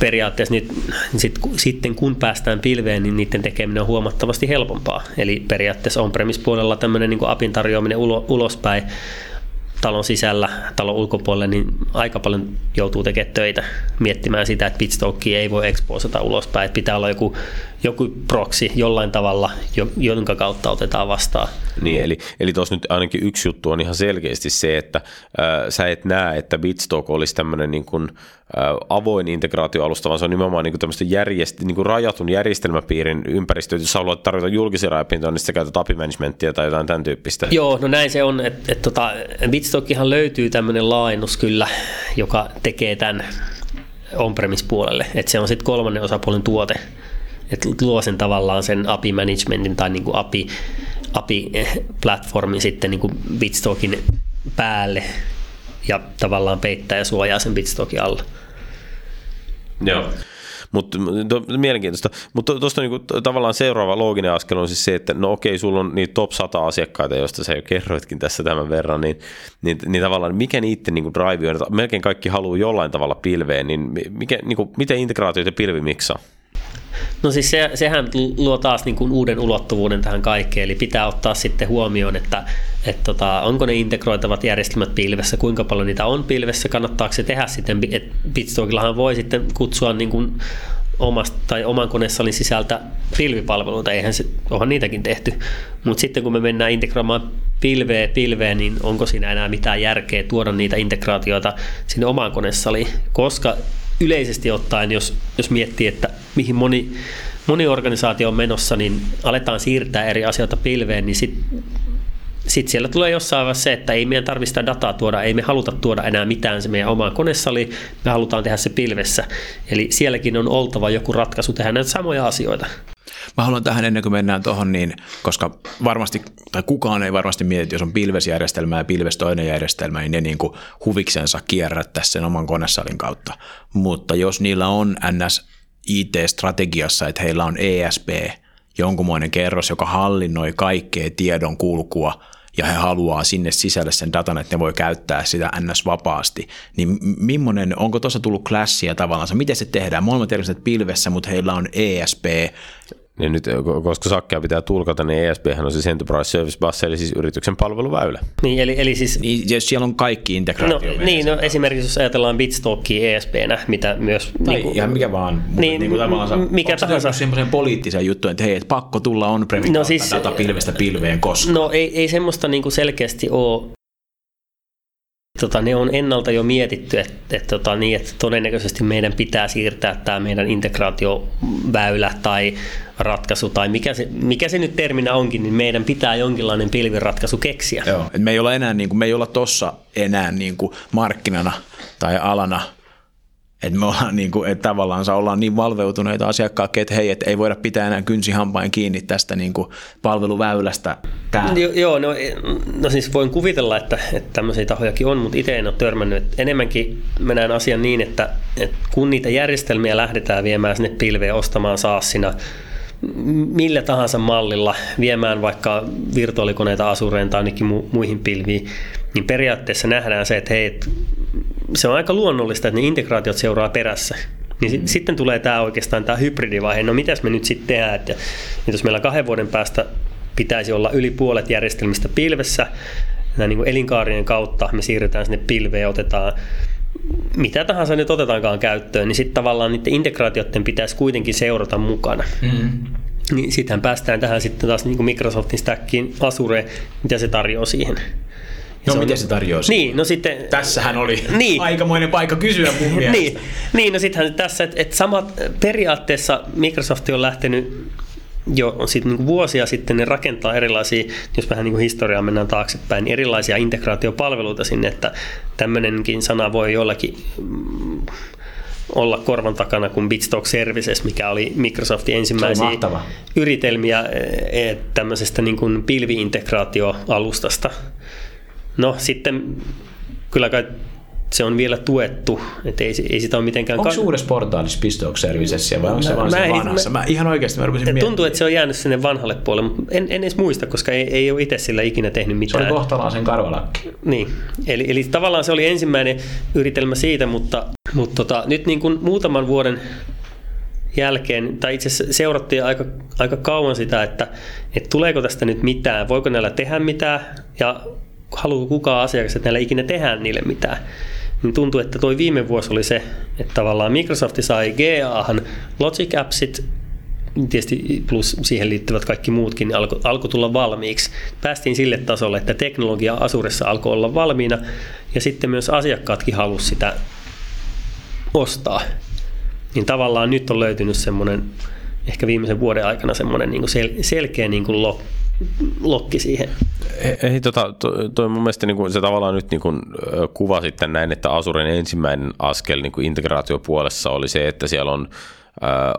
periaatteessa nyt, sit, sitten kun päästään pilveen, niin niiden tekeminen on huomattavasti helpompaa. Eli periaatteessa on-premise-puolella tämmöinen niin apin tarjoaminen ulo, ulospäin talon sisällä, talon ulkopuolelle, niin aika paljon joutuu tekemään töitä miettimään sitä, että Bitstalkia ei voi exposata ulospäin, että pitää olla joku, joku proxy jollain tavalla, jonka kautta otetaan vastaan. Niin, eli, eli tuossa nyt ainakin yksi juttu on ihan selkeästi se, että äh, sä et näe, että Bitstalk olisi tämmöinen niin kuin, äh, avoin integraatioalusta, vaan se on nimenomaan niin kuin järjest, niin kuin rajatun järjestelmäpiirin ympäristö, jos haluat tarjota julkisia rajapintoja, niin sä käytät API managementia tai jotain tämän tyyppistä. Joo, no näin se on, että, että tota, Bitstalkihan löytyy tämmöinen laajennus kyllä, joka tekee tämän on-premise-puolelle, että se on sitten kolmannen osapuolen tuote, että luo sen tavallaan sen API managementin tai niin kuin API, API-platformin sitten niin kuin Bitstalkin päälle ja tavallaan peittää ja suojaa sen Bitstalkin alla. Joo. Mutta to, mielenkiintoista. Mutta tuosta niinku, tavallaan seuraava looginen askel on siis se, että no okei, sulla on niitä top 100 asiakkaita, joista sä jo kerroitkin tässä tämän verran, niin, niin, niin tavallaan mikä niiden niinku drive on, melkein kaikki haluaa jollain tavalla pilveen, niin mikä, niinku, miten integraatioita pilvi miksaa? No siis se, sehän luo taas niin kuin uuden ulottuvuuden tähän kaikkeen, eli pitää ottaa sitten huomioon, että, että tota, onko ne integroitavat järjestelmät pilvessä, kuinka paljon niitä on pilvessä, kannattaako se tehdä sitten, että Bitstalkillahan voi sitten kutsua niin kuin omasta tai oman konesalin sisältä pilvipalveluita, eihän se, onhan niitäkin tehty. Mutta sitten kun me mennään integroimaan pilveä pilveen, niin onko siinä enää mitään järkeä tuoda niitä integraatioita sinne omaan konesaliin, koska yleisesti ottaen, jos, jos miettii, että mihin moni, moni organisaatio on menossa, niin aletaan siirtää eri asioita pilveen, niin sitten sitten siellä tulee jossain vaiheessa se, että ei meidän tarvitse dataa tuoda, ei me haluta tuoda enää mitään se meidän omaan konesaliin, me halutaan tehdä se pilvessä. Eli sielläkin on oltava joku ratkaisu tehdä näitä samoja asioita. Mä haluan tähän ennen kuin mennään tuohon, niin, koska varmasti, tai kukaan ei varmasti mieti, jos on pilvesjärjestelmä ja pilves toinen järjestelmä, niin ne niin kuin huviksensa kierrättäisi sen oman konesalin kautta. Mutta jos niillä on NS IT-strategiassa, että heillä on ESP, jonkunmoinen kerros, joka hallinnoi kaikkea tiedon kulkua ja he haluaa sinne sisälle sen datan, että ne voi käyttää sitä ns. vapaasti, niin millainen, onko tuossa tullut klassia tavallaan, miten se tehdään? Molemmat järjestelmät pilvessä, mutta heillä on ESP, niin nyt, koska sakkia pitää tulkata, niin ESP on siis Enterprise Service Bus, eli siis yrityksen palveluväylä. Niin, eli, eli siis... Niin, jos siellä on kaikki integraatio. No, niin, no, esimerkiksi jos ajatellaan Bitstalkia ESPnä, mitä myös... Tai niin kuin, ihan mikä vaan. Niin, niin kuin tavallaan, mikä tahansa. semmoisen poliittisen juttu, että hei, että pakko tulla on no, siis, data pilvestä pilveen koska. No ei, ei semmoista niin kuin selkeästi ole Tota, ne on ennalta jo mietitty, että, että, tota, niin, että todennäköisesti meidän pitää siirtää tämä meidän integraatioväylä tai ratkaisu tai mikä se, mikä se nyt terminä onkin, niin meidän pitää jonkinlainen pilviratkaisu keksiä. Joo, me ei olla enää niin kuin, me ei olla tossa enää niin kuin markkinana tai alana että me ollaan <laughs> niin kuin, että tavallaan ollaan niin valveutuneita asiakkaat, että hei, että ei voida pitää enää kynsihampain kiinni tästä niin kuin palveluväylästä. Jo, joo, no, no, siis voin kuvitella, että, että tämmöisiä tahojakin on, mutta itse en ole törmännyt. Että enemmänkin mennään asian niin, että, että kun niitä järjestelmiä lähdetään viemään sinne pilveen ostamaan saassina, millä tahansa mallilla viemään vaikka virtuaalikoneita Asureen tai ainakin muihin pilviin, niin periaatteessa nähdään se, että hei, se on aika luonnollista, että ne integraatiot seuraa perässä. Niin sit, sitten tulee tämä oikeastaan tämä hybridivaihe, no mitäs me nyt sitten tehdään, että, että jos meillä kahden vuoden päästä pitäisi olla yli puolet järjestelmistä pilvessä, näin niin kuin elinkaarien kautta me siirrytään sinne pilveen ja otetaan mitä tahansa nyt otetaankaan käyttöön, niin sitten tavallaan niiden integraatioiden pitäisi kuitenkin seurata mukana. Mm. Niin sittenhän päästään tähän sitten taas niin kuin Microsoftin stackiin Azure, mitä se tarjoaa siihen. No se miten se tarjoaa siihen? Niin, no sitten... Tässähän oli Niin. aikamoinen paikka kysyä mun <laughs> mielestä. niin, niin, no sittenhän tässä, että et samat periaatteessa Microsoft on lähtenyt jo sit niin vuosia sitten ne rakentaa erilaisia, jos vähän niin kuin historiaa mennään taaksepäin, niin erilaisia integraatiopalveluita sinne, että tämmöinenkin sana voi jollakin mm, olla korvan takana kuin Bitstock Services, mikä oli Microsoftin ensimmäisiä yritelmiä e, e, tämmöisestä niin kuin pilviintegraatioalustasta. No sitten kyllä kai se on vielä tuettu, että ei, ei sitä ole mitenkään... Onko ka- uudessa portaalissa Pistock Servicessia vai onko se Mä- vaan mä se vanhassa? Mä, ihan oikeasti mä rupesin Tuntuu, että se on jäänyt sinne vanhalle puolelle, mutta en, en edes muista, koska ei, ei ole itse sillä ikinä tehnyt Se mitään. oli kohtalaisen karvalakki. Niin, eli, eli tavallaan se oli ensimmäinen yritelmä siitä, mutta, mutta tota, nyt niin kuin muutaman vuoden jälkeen, tai itse asiassa seurattiin aika, aika kauan sitä, että, että tuleeko tästä nyt mitään, voiko näillä tehdä mitään, ja haluaako kukaan asiakas, että näillä ikinä tehdään niille mitään. Niin tuntuu, että toi viime vuosi oli se, että tavallaan Microsoft sai GAhan Logic Appsit, tietysti plus siihen liittyvät kaikki muutkin, niin alkoi alko tulla valmiiksi. Päästiin sille tasolle, että teknologia Asuressa alkoi olla valmiina, ja sitten myös asiakkaatkin halusivat sitä ostaa. Niin tavallaan nyt on löytynyt semmoinen, ehkä viimeisen vuoden aikana semmoinen niin sel- selkeä niin kuin lok, lokki siihen. Ei, tota, to, toi mun mielestä niin kuin, se tavallaan nyt niin kuin, kuva sitten näin, että Azuren ensimmäinen askel niin kuin integraatiopuolessa oli se, että siellä on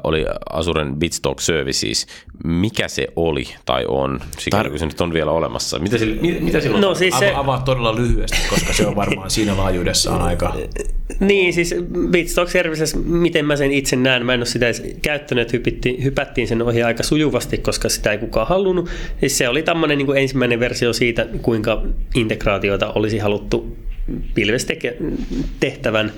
oli Azuren Bitstock Services. Mikä se oli tai on, sikäli kun se nyt on vielä olemassa? Mitä, sillä, mit, mitä silloin? No siis se, Ava, avaa todella lyhyesti, koska se on varmaan siinä laajuudessaan aika... Niin, siis Bitstock Services, miten mä sen itse näen, mä en ole sitä edes käyttänyt, hypittiin, hypättiin sen ohi aika sujuvasti, koska sitä ei kukaan halunnut. Siis se oli tämmöinen niin kuin ensimmäinen versio siitä, kuinka integraatioita olisi haluttu pilves tehtävän.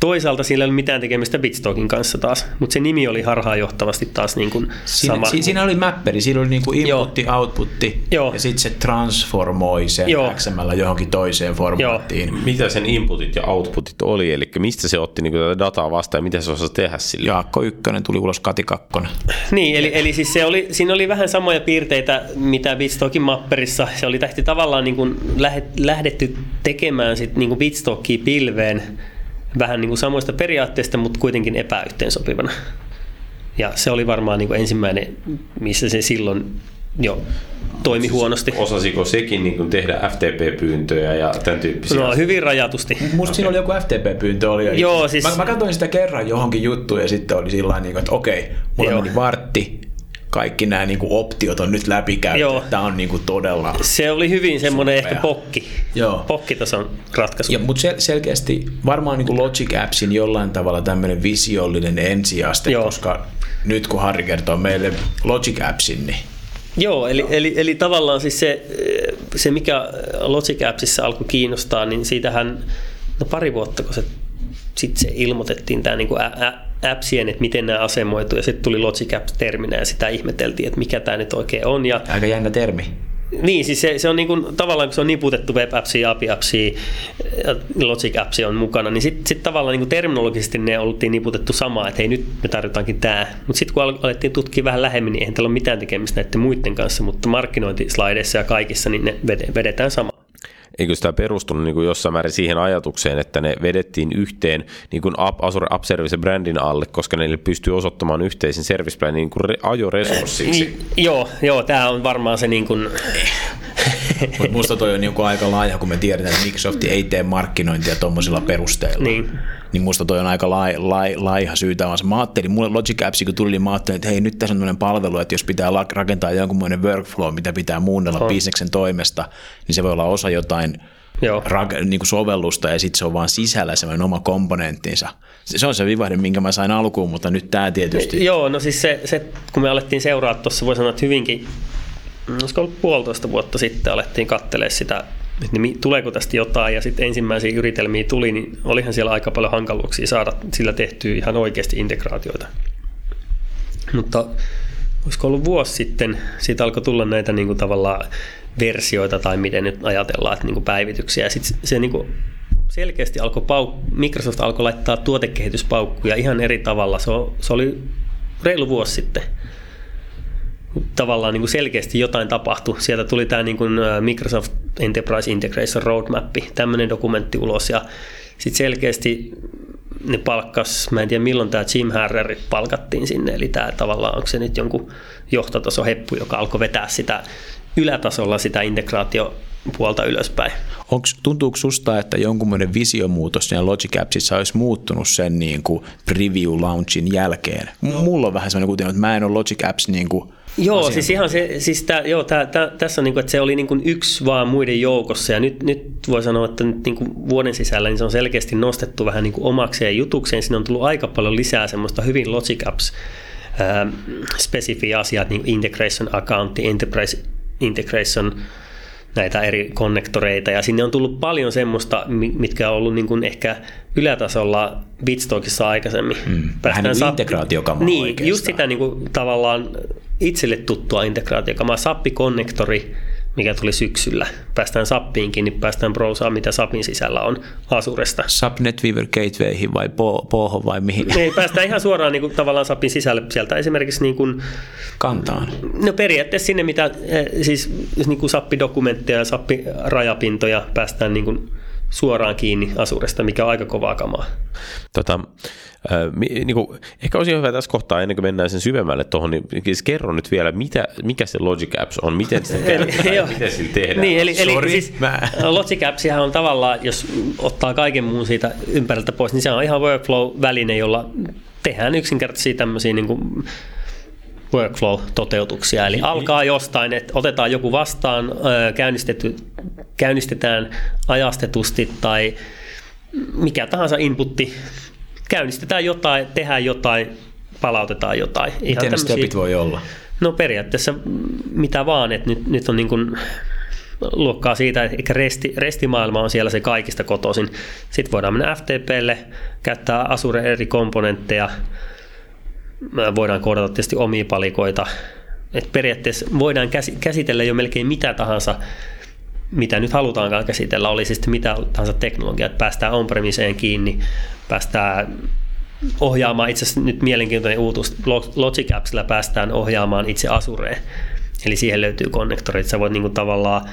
Toisaalta sillä ei ole mitään tekemistä Bitstockin kanssa taas, mutta se nimi oli harhaanjohtavasti taas niin kuin Siinä, sama. si, siinä oli mapperi, siinä oli niinku inputti, outputti Joo. ja sitten se transformoi sen Joo. XML johonkin toiseen formaattiin. Mitä sen inputit ja outputit oli, eli mistä se otti niin kuin, tätä dataa vastaan ja mitä se osasi tehdä sillä? Jaakko Ykkönen tuli ulos Kati Kakkonen. Niin, eli, eli siis se oli, siinä oli vähän samoja piirteitä, mitä Bitstockin mapperissa. Se oli tähti tavallaan niin kuin lähdetty tekemään sit niin kuin Bitstockia pilveen vähän niin kuin samoista periaatteista, mutta kuitenkin epäyhteensopivana. Ja se oli varmaan niin kuin ensimmäinen, missä se silloin jo toimi Siis huonosti. Osasiko sekin niin kuin, tehdä FTP-pyyntöjä ja tämän tyyppisiä? No, hyvin rajatusti. Musta siinä oli joku FTP-pyyntö. Oli. Joo, siis- Mä, mä katsoin sitä kerran johonkin juttuun ja sitten oli sillä tavalla, että okei, mulla Joo. meni vartti, kaikki nämä niinku optiot on nyt läpikäyty. Joo. Tämä on niinku todella... Se oli hyvin semmoinen ehkä pokki. Joo. Pokkitason ratkaisu. Ja, mutta sel- selkeästi varmaan niin Logic Appsin jollain tavalla tämmöinen visiollinen ensiaste, Joo. koska nyt kun Harri kertoo meille Logic Appsin, niin Joo, eli, eli, eli tavallaan siis se, se, mikä Logic Appsissa alkoi kiinnostaa, niin siitähän no pari vuotta, kun se, sit se ilmoitettiin tämä niinku ä- ä- appsien, että miten nämä asemoituu, ja sitten tuli Logic Apps-terminä, ja sitä ihmeteltiin, että mikä tämä nyt oikein on, ja aika jännä termi. niin, siis se, se on niin kuin, tavallaan kun se on niputettu web appsia, API appsia, ja Logic appsia on mukana, niin sitten sit tavallaan niin kuin terminologisesti ne oltiin niputettu samaa, että hei nyt me tarjotaankin tämä. Mutta sitten kun al- alettiin tutkia vähän lähemmin, niin eihän tällä ole mitään tekemistä näiden muiden kanssa, mutta markkinointislaideissa ja kaikissa niin ne vede- vedetään sama. Eikö sitä perustunut niin kuin jossain määrin siihen ajatukseen, että ne vedettiin yhteen niin kuin App, Azure App Service brändin alle, koska ne pystyy osoittamaan yhteisen service planin niin kuin re, ajoresurssiksi? Niin, joo, joo tämä on varmaan se niin kuin, Mutta musta toi on niinku aika laaja, kun me tiedetään, että Microsoft ei tee markkinointia tuommoisilla perusteilla. Niin. niin musta toi on aika lai, lai, laiha syytä. Vaan mä ajattelin, mulle Logic Apps, kun tuli, niin mä ajattelin, että hei, nyt tässä on tämmöinen palvelu, että jos pitää rakentaa jonkunmoinen workflow, mitä pitää muunnella bisneksen toimesta, niin se voi olla osa jotain joo. rak- niin kuin sovellusta ja sitten se on vaan sisällä semmoinen oma komponenttinsa. Se on se vivahde, minkä mä sain alkuun, mutta nyt tämä tietysti. Joo, no siis se, se kun me alettiin seuraa tuossa, voi sanoa, että hyvinkin, olisiko ollut puolitoista vuotta sitten, alettiin katselemaan sitä, että tuleeko tästä jotain, ja sitten ensimmäisiä yritelmiä tuli, niin olihan siellä aika paljon hankaluuksia saada sillä tehtyä ihan oikeasti integraatioita. Mutta olisiko ollut vuosi sitten, siitä alkoi tulla näitä niin kuin tavallaan versioita, tai miten nyt ajatellaan, että niin kuin päivityksiä, ja sitten se niin kuin selkeästi alkoi pauk- Microsoft alkoi laittaa tuotekehityspaukkuja ihan eri tavalla. Se oli reilu vuosi sitten. Tavallaan niin kuin selkeästi jotain tapahtui. Sieltä tuli tämä niin kuin Microsoft Enterprise Integration Roadmap, tämmöinen dokumentti ulos ja sitten selkeästi ne palkkas, mä en tiedä milloin tämä Jim Harrer palkattiin sinne, eli tämä tavallaan onko se nyt jonkun johtotaso heppu, joka alkoi vetää sitä ylätasolla sitä integraatiopuolta ylöspäin. Onks, tuntuuko susta, että jonkunmoinen visiomuutos siinä Logic Appsissa olisi muuttunut sen niin kuin preview launchin jälkeen? No. Mulla on vähän sellainen kuten, että mä en ole Logic Apps niin kuin Joo, siis ihan se, siis tää, joo, tää, tää, tässä on niin kuin, että se oli niin kuin yksi vaan muiden joukossa ja nyt, nyt voi sanoa, että nyt niin kuin vuoden sisällä niin se on selkeästi nostettu vähän niin kuin omakseen jutukseen. Siinä on tullut aika paljon lisää semmoista hyvin Logic Apps spesifiä asiat, niin integration account, enterprise integration, näitä eri konnektoreita ja sinne on tullut paljon semmoista, mitkä on ollut niin kuin ehkä ylätasolla Bitstockissa aikaisemmin. Mm, vähän niin integraatiokamaa Niin, oikeastaan. just sitä niin kuin, tavallaan itselle tuttua integraatiokamaa, SAP-konnektori, mikä tuli syksyllä. Päästään SAPiinkin, niin päästään browsaan, mitä SAPin sisällä on Asuresta. SAP NetWeaver Gatewayhin vai Poho vai mihin? Ei, päästään ihan suoraan niin kuin, tavallaan SAPin sisälle sieltä esimerkiksi niin kuin, Kantaan. No periaatteessa sinne, mitä eh, siis niin kuin SAP-dokumentteja ja SAP-rajapintoja päästään niin kuin, suoraan kiinni Asuresta, mikä on aika kovaa kamaa. Tota, äh, niin kuin, ehkä olisi hyvä tässä kohtaa, ennen kuin mennään sen syvemmälle tuohon, niin siis kerro nyt vielä, mitä, mikä se Logic Apps on, miten se <laughs> tehdään, miten sillä tehdään. Niin, eli, eli siis Logic Appsihan on tavallaan, jos ottaa kaiken muun siitä ympäriltä pois, niin se on ihan workflow-väline, jolla tehdään yksinkertaisia tämmöisiä niin kuin, workflow-toteutuksia. Eli alkaa jostain, että otetaan joku vastaan, käynnistetty, käynnistetään ajastetusti tai mikä tahansa inputti, käynnistetään jotain, tehdään jotain, palautetaan jotain. Ihan Miten stepit voi olla? No periaatteessa mitä vaan, että nyt, nyt on niin kuin luokkaa siitä, että resti, restimaailma on siellä se kaikista kotoisin. Sitten voidaan mennä FTPlle, käyttää Azure eri komponentteja, voidaan koodata tietysti omia palikoita. Et periaatteessa voidaan käsitellä jo melkein mitä tahansa, mitä nyt halutaankaan käsitellä, oli siis mitä tahansa teknologia, että päästään on-premiseen kiinni, päästään ohjaamaan, itse asiassa nyt mielenkiintoinen uutuus, Logic Appsilla päästään ohjaamaan itse Asureen, eli siihen löytyy konnektori, että sä voit niinku tavallaan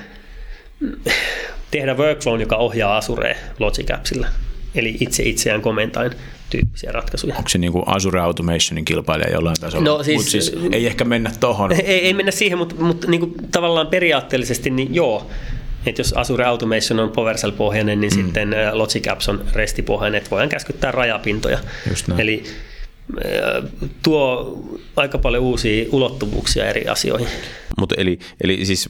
tehdä workflown, joka ohjaa Asureen Logic Appsilla, eli itse itseään komentain tyyppisiä ratkaisuja. Onko se niin kuin Azure Automationin kilpailija jollain tasolla? No, siis, Mut siis ei ehkä mennä tuohon. <laughs> Ei, ei mennä siihen, mutta, mutta niin kuin tavallaan periaatteellisesti niin joo. Että jos Azure Automation on PowerShell-pohjainen, niin mm. sitten Logic Apps on REST-pohjainen, että voidaan käskyttää rajapintoja. Eli tuo aika paljon uusia ulottuvuuksia eri asioihin. Mutta eli, eli siis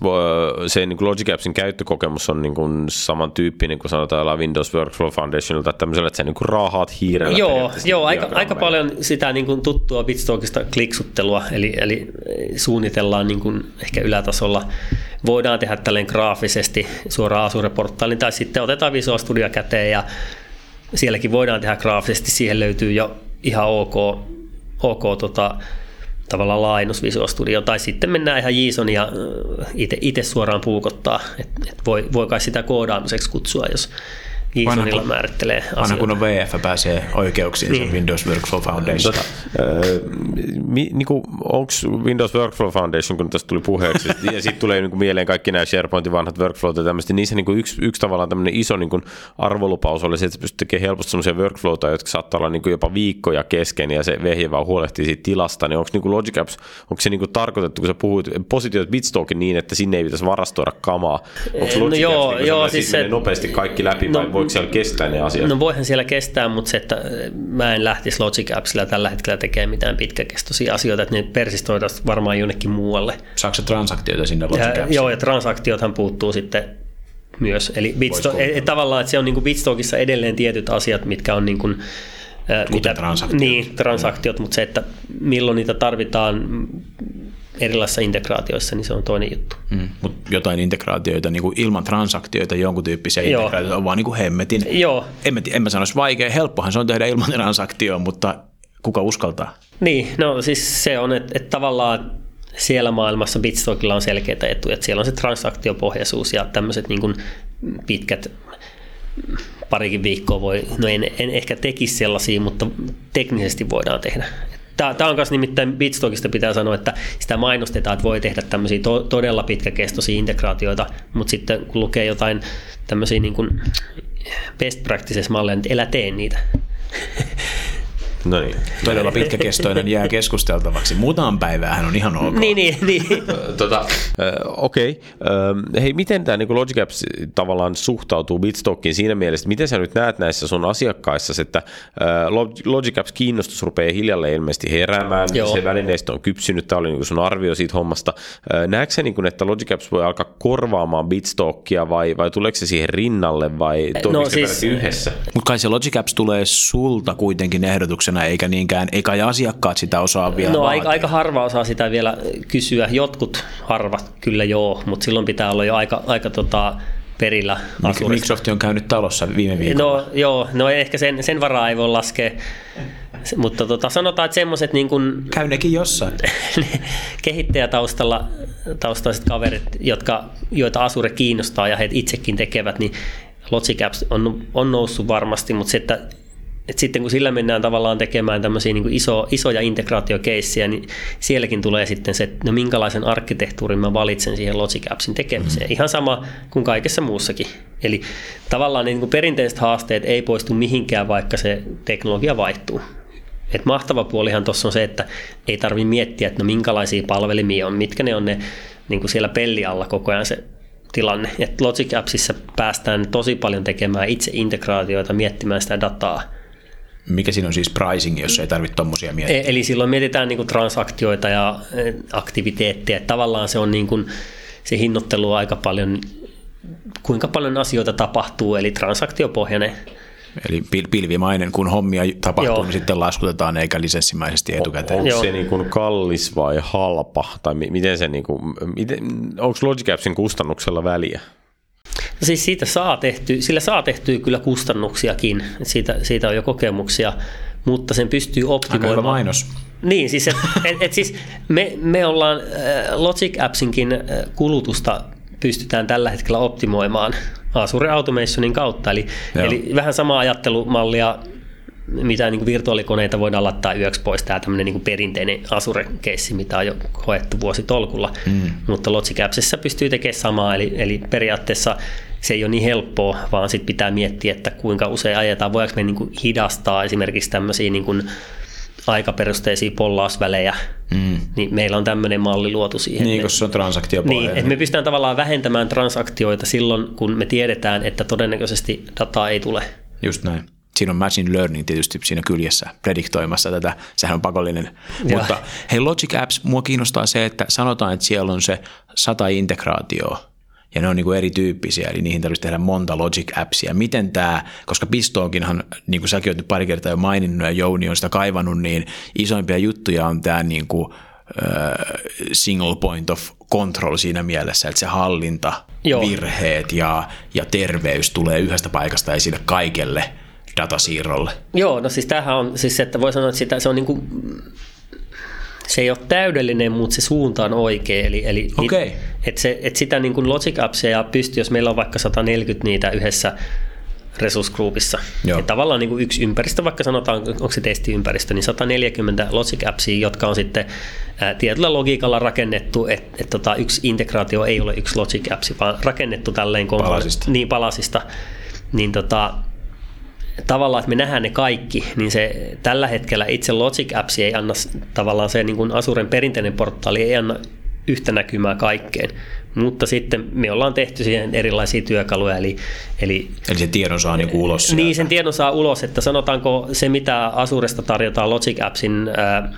se niin Logic Appsin käyttökokemus on niin kuin samantyyppinen kuin sanotaan Windows Workflow Foundationilta, että tämmöisellä, että sä niin kuin raahaat hiirellä. Joo, joo aika, aika paljon sitä niin kuin tuttua Bitstalkista kliksuttelua, eli, eli suunnitellaan niin kuin ehkä ylätasolla. Voidaan tehdä tälleen graafisesti suoraan Azure-portaalin, tai sitten otetaan Visual Studio käteen ja sielläkin voidaan tehdä graafisesti, siihen löytyy jo ihan ok, ok tota, tavallaan laajennus Visual Studio, tai sitten mennään ihan JSON ja itse suoraan puukottaa, että et voi, voi kai sitä koodaamiseksi kutsua, jos JSONilla määrittelee asioita. Vanha kun on VF pääsee oikeuksiin niin. Windows Workflow Foundation. Tota, äh, niin onko Windows Workflow Foundation, kun tästä tuli puheeksi, <laughs> ja sitten tulee niin kuin mieleen kaikki nämä SharePointin vanhat workflowt ja tämmöistä, niin se niin kuin yksi, yksi tavallaan tämmöinen iso niin kuin arvolupaus oli se, että pystyt tekemään helposti semmoisia workflowta, jotka saattaa olla niin kuin jopa viikkoja kesken, ja se vehje vaan huolehtii siitä tilasta, niin onko niin kuin Logic Apps, onko se niin kuin tarkoitettu, kun sä puhuit positioit Bitstalkin niin, että sinne ei pitäisi varastoida kamaa, onko Logic no, joo, Apps niin joo, siis se, nopeasti kaikki läpi, no, vai voiko siellä kestää ne asiat? No voihan siellä kestää, mutta se, että mä en lähtisi Logic Appsilla tällä hetkellä tekemään mitään pitkäkestoisia asioita, että ne persistoitaisiin varmaan jonnekin muualle. Saako transaktioita sinne Logic ja, Joo, ja transaktiothan puuttuu sitten myös. Eli Bitsto- et, et, tavallaan, että se on niin Bitstockissa edelleen tietyt asiat, mitkä on niin kuin, mitä, transaktiot. Niin, transaktiot, mutta se, että milloin niitä tarvitaan erilaisissa integraatioissa, niin se on toinen juttu. Mm, mutta jotain integraatioita niin kuin ilman transaktioita, jonkun tyyppisiä Joo. integraatioita on vaan niin kuin hemmetin. Joo. En, en mä sanoisi vaikea, helppohan se on tehdä ilman transaktioa, mutta kuka uskaltaa? Niin, no siis se on, että, että tavallaan siellä maailmassa Bitstockilla on selkeitä etuja, että siellä on se transaktiopohjaisuus ja tämmöiset niin kuin pitkät parikin viikkoa voi, no en, en ehkä tekisi sellaisia, mutta teknisesti voidaan tehdä. Tämä, tämä on myös nimittäin Bitstockista pitää sanoa, että sitä mainostetaan, että voi tehdä tämmöisiä to, todella pitkäkestoisia integraatioita, mutta sitten kun lukee jotain tämmöisiä niin kuin best practices malleja, niin älä tee niitä. <laughs> No niin. Todella pitkäkestoinen jää keskusteltavaksi. Muutaman päivää on ihan ok. niin, niin, niin. tota, Okei. Okay. Hei, miten tämä niin Logic Apps tavallaan suhtautuu Bitstockiin siinä mielessä, miten sä nyt näet näissä sun asiakkaissa, että Logic Apps kiinnostus rupeaa hiljalleen ilmeisesti heräämään, Joo. se välineistö on kypsynyt, tämä oli niin sun arvio siitä hommasta. Näetkö sä, niin kuin, että Logic Apps voi alkaa korvaamaan Bitstockia vai, vai tuleeko se siihen rinnalle vai no, siis, yhdessä? Mutta kai se Logic Apps tulee sulta kuitenkin ehdotuksena kysymyksenä, eikä niinkään, eikä asiakkaat sitä osaa vielä No aika, aika harva osaa sitä vielä kysyä. Jotkut harvat kyllä joo, mutta silloin pitää olla jo aika, aika tota, perillä asurista. Microsoft on käynyt talossa viime viikolla. No joo, no ehkä sen, sen varaa ei voi laskea, mutta tota, sanotaan, että semmoiset niin kuin, Käy nekin jossain. <laughs> kehittäjätaustalla taustaiset kaverit, jotka, joita Asure kiinnostaa ja he itsekin tekevät, niin Logic Apps on, on noussut varmasti, mutta se, että et sitten kun sillä mennään tavallaan tekemään tämmöisiä niin iso, isoja integraatiokeissiä, niin sielläkin tulee sitten se, että no minkälaisen arkkitehtuurin mä valitsen siihen Logic Appsin tekemiseen. Mm. Ihan sama kuin kaikessa muussakin. Eli tavallaan niin kuin perinteiset haasteet ei poistu mihinkään, vaikka se teknologia vaihtuu. Et mahtava puolihan tuossa on se, että ei tarvi miettiä, että no minkälaisia palvelimia on, mitkä ne on ne niin kuin siellä pelli alla koko ajan se tilanne. Et Logic Appsissa päästään tosi paljon tekemään itse integraatioita, miettimään sitä dataa – mikä siinä on siis pricing, jos ei tarvitse tuommoisia miettiä? E- eli silloin mietitään niin kuin transaktioita ja e, aktiviteetteja. Tavallaan se on niin kuin, se hinnoittelu aika paljon, kuinka paljon asioita tapahtuu, eli transaktiopohjainen. Eli pilvimainen, kun hommia tapahtuu, Joo. niin sitten laskutetaan eikä lisenssimäisesti etukäteen. Onko se niin kuin kallis vai halpa? Tai miten se, niin kuin, miten, onko Logic Appsin kustannuksella väliä? No siis siitä saa tehty, sillä saa tehtyä kyllä kustannuksiakin, siitä, siitä on jo kokemuksia, mutta sen pystyy optimoimaan. Aika hyvä mainos. Niin, siis, et, et, et siis me, me ollaan äh, Logic Appsinkin äh, kulutusta pystytään tällä hetkellä optimoimaan Azure Automationin kautta. Eli, eli vähän sama ajattelumallia mitä niin virtuaalikoneita voidaan laittaa yöksi pois, tämä tämmöinen niin perinteinen Azure-keissi, mitä on jo hoettu vuositolkulla. Mm. Mutta Logic pystyy tekemään samaa, eli, eli periaatteessa se ei ole niin helppoa, vaan sitten pitää miettiä, että kuinka usein ajetaan, voidaanko me niin kuin hidastaa esimerkiksi tämmöisiä niin kuin aikaperusteisia pollausvälejä, mm. niin meillä on tämmöinen malli luotu siihen. Niin, koska se on transaktiopohjainen. Niin, että me pystytään tavallaan vähentämään transaktioita silloin, kun me tiedetään, että todennäköisesti dataa ei tule. Just näin siinä on machine learning tietysti siinä kyljessä prediktoimassa tätä, sehän on pakollinen. Ja. Mutta hei Logic Apps, mua kiinnostaa se, että sanotaan, että siellä on se sata integraatioa, ja ne on niin erityyppisiä, eli niihin tarvitsisi tehdä monta Logic Appsia. Miten tämä, koska Pistoonkinhan, niin kuin säkin olet pari kertaa jo maininnut ja Jouni on sitä kaivannut, niin isoimpia juttuja on tämä niin kuin, single point of control siinä mielessä, että se hallinta, Joo. virheet ja, ja terveys tulee yhdestä paikasta esille kaikelle – datasiirrolle? Joo, no siis tämähän on, siis että voi sanoa, että sitä, se on niin kuin, se ei ole täydellinen, mutta se suunta on oikea. Eli, eli okay. it, et se, et sitä niin kuin Logic Appsia pystyy, jos meillä on vaikka 140 niitä yhdessä resource groupissa. Ja tavallaan niin kuin yksi ympäristö, vaikka sanotaan, onko se testiympäristö, niin 140 Logic Appsia, jotka on sitten ää, tietyllä logiikalla rakennettu, että et tota, yksi integraatio ei ole yksi Logic Apps, vaan rakennettu tälleen palasista. Niin, palasista. Niin tota, tavallaan, että me nähdään ne kaikki, niin se tällä hetkellä itse Logic Apps ei anna tavallaan se niin kuin Asuren perinteinen portaali ei anna yhtä näkymää kaikkeen. Mutta sitten me ollaan tehty siihen erilaisia työkaluja. Eli, eli, eli se tiedon saa niin ulos. Sieltä. Niin, sen tiedon saa ulos, että sanotaanko se, mitä Asuresta tarjotaan Logic Appsin ää,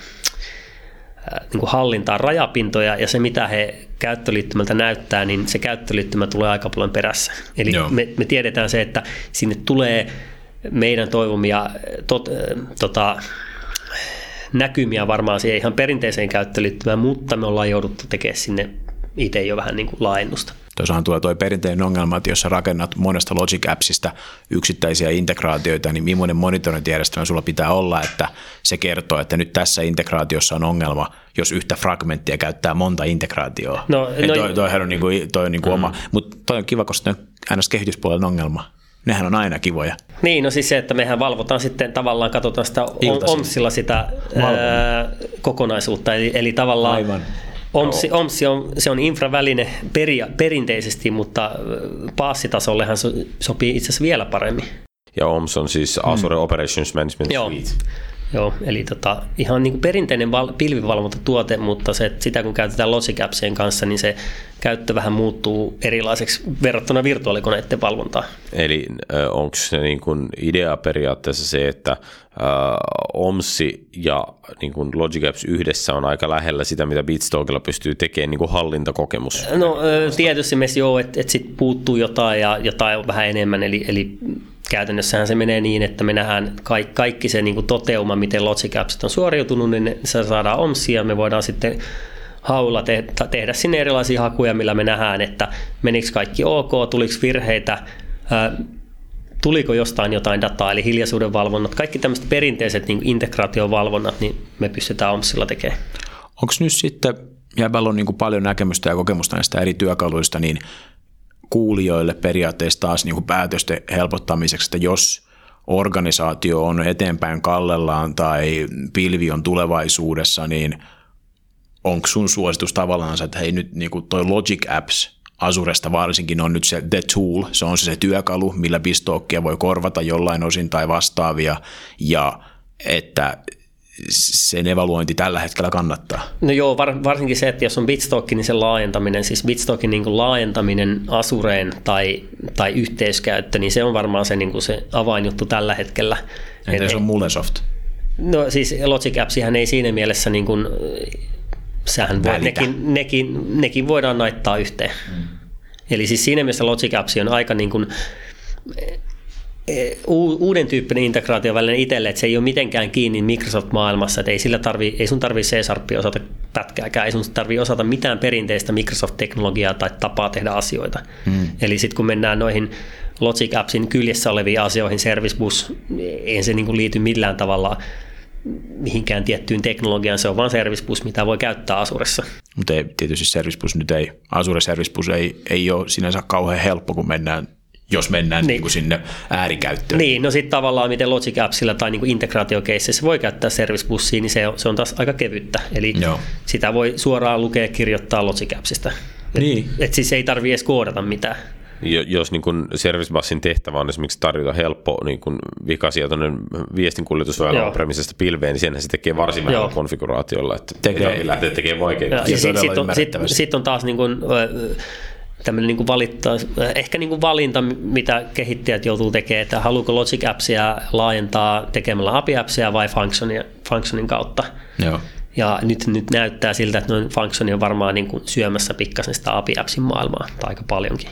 niin kuin hallintaan rajapintoja ja se, mitä he käyttöliittymältä näyttää, niin se käyttöliittymä tulee aika paljon perässä. Eli me, me tiedetään se, että sinne tulee meidän toivomia tot, tota, näkymiä varmaan siihen ihan perinteiseen käyttöliittymään, mutta me ollaan jouduttu tekemään sinne itse jo vähän niin kuin laajennusta. Tuossahan tulee tuo perinteinen ongelma, että jos sä rakennat monesta Logic Appsista yksittäisiä integraatioita, niin millainen monitorointijärjestelmä sulla pitää olla, että se kertoo, että nyt tässä integraatiossa on ongelma, jos yhtä fragmenttia käyttää monta integraatioa. No, no, toi, toihan on, niin kuin, toi on niin kuin mm. oma, mutta toi on kiva, koska on aina kehityspuolen ongelma. Nehän on aina kivoja. Niin, no siis se, että mehän valvotaan sitten tavallaan, katsotaan sitä Iltaisin. OMSilla sitä ää, kokonaisuutta, eli, eli tavallaan Aivan. OMSI, OMSI on, se on infraväline peria, perinteisesti, mutta paassitasollehan se sopii itse asiassa vielä paremmin. Ja OMS on siis Azure Operations Management Joo. Suite. Joo, eli tota, ihan niin kuin perinteinen val- pilvivalvontatuote, mutta se, että sitä kun käytetään Logic Appsien kanssa, niin se käyttö vähän muuttuu erilaiseksi verrattuna virtuaalikoneiden valvontaan. Eli onko se niin kuin idea periaatteessa se, että äh, OMSI ja niin kuin Logic Apps yhdessä on aika lähellä sitä, mitä Bitstalkilla pystyy tekemään niin kuin hallintakokemus? No tietysti mielessä joo, että et sit puuttuu jotain ja jotain on vähän enemmän, eli, eli käytännössähän se menee niin, että me nähdään kaikki, kaikki se niin kuin toteuma, miten Logic Appsit on suoriutunut, niin se saadaan OMSia ja me voidaan sitten haulla te- tehdä sinne erilaisia hakuja, millä me nähdään, että menikö kaikki ok, tuliko virheitä, ää, tuliko jostain jotain dataa, eli hiljaisuuden valvonnat, kaikki tämmöiset perinteiset niin integraatiovalvonnat, niin me pystytään OMSilla tekemään. Onko nyt sitten, Jäbällä on niin paljon näkemystä ja kokemusta näistä eri työkaluista, niin kuulijoille periaatteessa taas niin kuin päätösten helpottamiseksi, että jos organisaatio on eteenpäin kallellaan tai pilvi on tulevaisuudessa, niin onko sun suositus tavallaan että hei nyt niin kuin toi Logic Apps Azuresta varsinkin on nyt se The Tool, se on se, se työkalu, millä Bistockia voi korvata jollain osin tai vastaavia, ja että sen evaluointi tällä hetkellä kannattaa. No joo, var, varsinkin se, että jos on Bitstock, niin sen laajentaminen, siis Bitstockin niin laajentaminen Asureen tai, tai yhteiskäyttö, niin se on varmaan se, niin kuin se avainjuttu tällä hetkellä. Entä jos on Mullesoft? No siis Logic Appsihän ei siinä mielessä, niin kuin, sähän voi, Välitä. nekin, nekin, nekin voidaan naittaa yhteen. Mm. Eli siis siinä mielessä Logic Apps on aika niin kuin, uuden tyyppinen integraatioväline itselle, että se ei ole mitenkään kiinni Microsoft-maailmassa, että ei, sillä tarvi, ei sun tarvii C-Sharpia osata pätkääkään, ei sun tarvii osata mitään perinteistä Microsoft-teknologiaa tai tapaa tehdä asioita. Hmm. Eli sitten kun mennään noihin Logic Appsin kyljessä oleviin asioihin, Service Bus, ei se niin kuin liity millään tavalla mihinkään tiettyyn teknologiaan, se on vain Service Bus, mitä voi käyttää Asuressa. Mutta ei, tietysti Service Bus nyt ei, Azure Service Bus ei, ei ole sinänsä kauhean helppo, kun mennään, jos mennään niin. Niin. Kuin sinne äärikäyttöön. Niin, no sitten tavallaan miten Logic Appsilla tai niin integraatiokeisseissä voi käyttää Service Busia, niin se on, se on taas aika kevyttä. Eli Joo. sitä voi suoraan lukea ja kirjoittaa Logic Appsista. Et, Niin. et siis ei tarvitse edes koodata mitään. Jo- Jos niin kun Service Bussin tehtävä on esimerkiksi tarjota helppo niin kun vikasietoinen viestinkuljetusväylä Joo. premisesta pilveen, niin senhän se tekee varsin vähän konfiguraatiolla, että Tekee. lähteä tekemään vaikeita. Sitten sit on, sit, sit on taas niin kuin, tämmöinen niin kuin valittaa, ehkä niin kuin valinta, mitä kehittäjät joutuu tekemään, että haluuko Logic Appsia laajentaa tekemällä API Appsia vai functionia, functionin kautta. Joo. Ja nyt, nyt näyttää siltä, että noin function on varmaan niin kuin syömässä pikkasen sitä API Appsin maailmaa, tai aika paljonkin.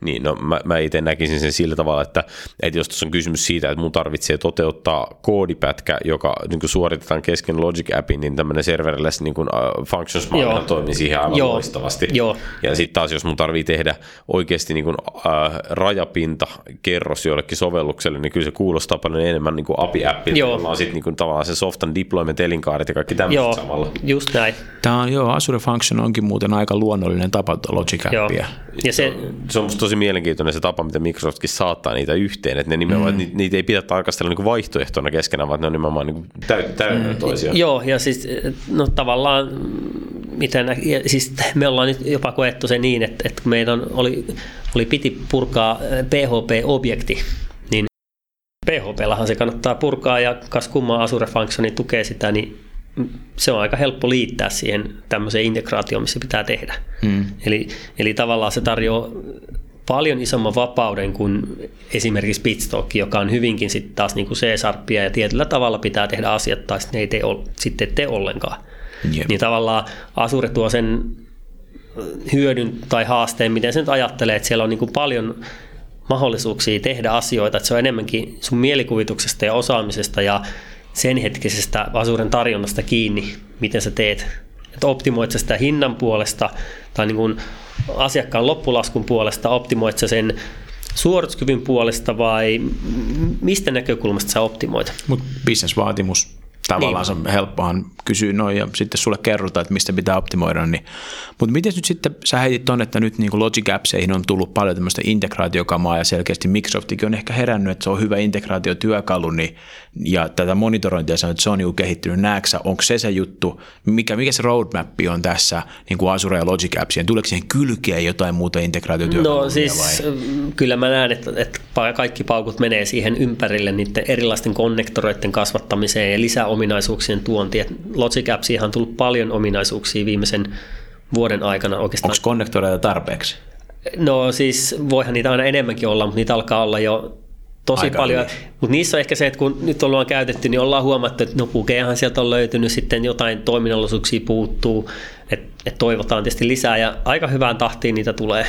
Niin, no mä, mä itse näkisin sen sillä tavalla, että, että jos tuossa on kysymys siitä, että mun tarvitsee toteuttaa koodipätkä, joka niin kuin suoritetaan kesken Logic Appin, niin tämmöinen serverless niin kuin, uh, functions Joo. toimii siihen aivan Joo. loistavasti. Joo. Ja sitten taas, jos mun tarvii tehdä oikeasti niin kuin, uh, rajapinta kerros jollekin sovellukselle, niin kyllä se kuulostaa paljon enemmän niin kuin API-appilta, Joo. jolla on sitten niin tavallaan se softan deployment elinkaaret ja kaikki tämmöiset Joo, samalla. just näin. Tämä on joo, Azure Function onkin muuten aika luonnollinen tapa Logic Joo. Appia. Ja se, Se on musta tosi mielenkiintoinen se tapa, miten Microsoftkin saattaa niitä yhteen, että ne nimenomaan, mm. niitä, niitä ei pidä tarkastella niin kuin vaihtoehtona keskenään, vaan ne on nimenomaan niin täynnä täy- toisiaan. Joo, ja siis no tavallaan, miten, nä- ja siis me ollaan nyt jopa koettu se niin, että, että kun meidän oli, oli piti purkaa PHP-objekti, niin PHPllahan se kannattaa purkaa ja kas kummaa Azure Functioni tukee sitä, niin se on aika helppo liittää siihen tämmöiseen integraatioon, missä pitää tehdä. Mm. Eli, eli tavallaan se tarjoaa paljon isomman vapauden kuin esimerkiksi Bitstock, joka on hyvinkin sitten taas niin kuin C-sharppia ja tietyllä tavalla pitää tehdä asiat tai sitten ne ei tee, sitten tee ollenkaan. Jep. Niin tavallaan Azure tuo sen hyödyn tai haasteen, miten se nyt ajattelee, että siellä on niin kuin paljon mahdollisuuksia tehdä asioita, että se on enemmänkin sun mielikuvituksesta ja osaamisesta ja sen hetkisestä Azuren tarjonnasta kiinni, miten sä teet. Että optimoit sitä hinnan puolesta tai niin kuin asiakkaan loppulaskun puolesta, optimoit sen suorituskyvyn puolesta vai mistä näkökulmasta sä optimoit? Mutta bisnesvaatimus tavallaan niin. se helppohan kysyä noin ja sitten sulle kerrotaan, että mistä pitää optimoida. Niin. Mutta miten nyt sitten, sä heitit tuonne, että nyt niin Logic Appseihin on tullut paljon tämmöistä integraatiokamaa ja selkeästi Microsoftikin on ehkä herännyt, että se on hyvä integraatiotyökalu niin, ja tätä monitorointia sanoo, että se on niin kehittynyt. Näetkö onko se se juttu, mikä, mikä se roadmap on tässä niin kuin Azure ja Logic Appsien? Tuleeko siihen kylkeen jotain muuta integraatiotyökalua? No siis vai? kyllä mä näen, että, että kaikki paukut menee siihen ympärille niiden erilaisten konnektoreiden kasvattamiseen ja lisäominaisuuksien tuontiin. Logic Appsiin on tullut paljon ominaisuuksia viimeisen vuoden aikana oikeastaan. Onko konnektoreita tarpeeksi? No siis voihan niitä aina enemmänkin olla, mutta niitä alkaa olla jo tosi Aika paljon. Mutta niissä on ehkä se, että kun nyt ollaan käytetty, niin ollaan huomattu, että no pukeahan sieltä on löytynyt, sitten jotain toiminnallisuuksia puuttuu, että et toivotaan tietysti lisää ja aika hyvään tahtiin niitä tulee.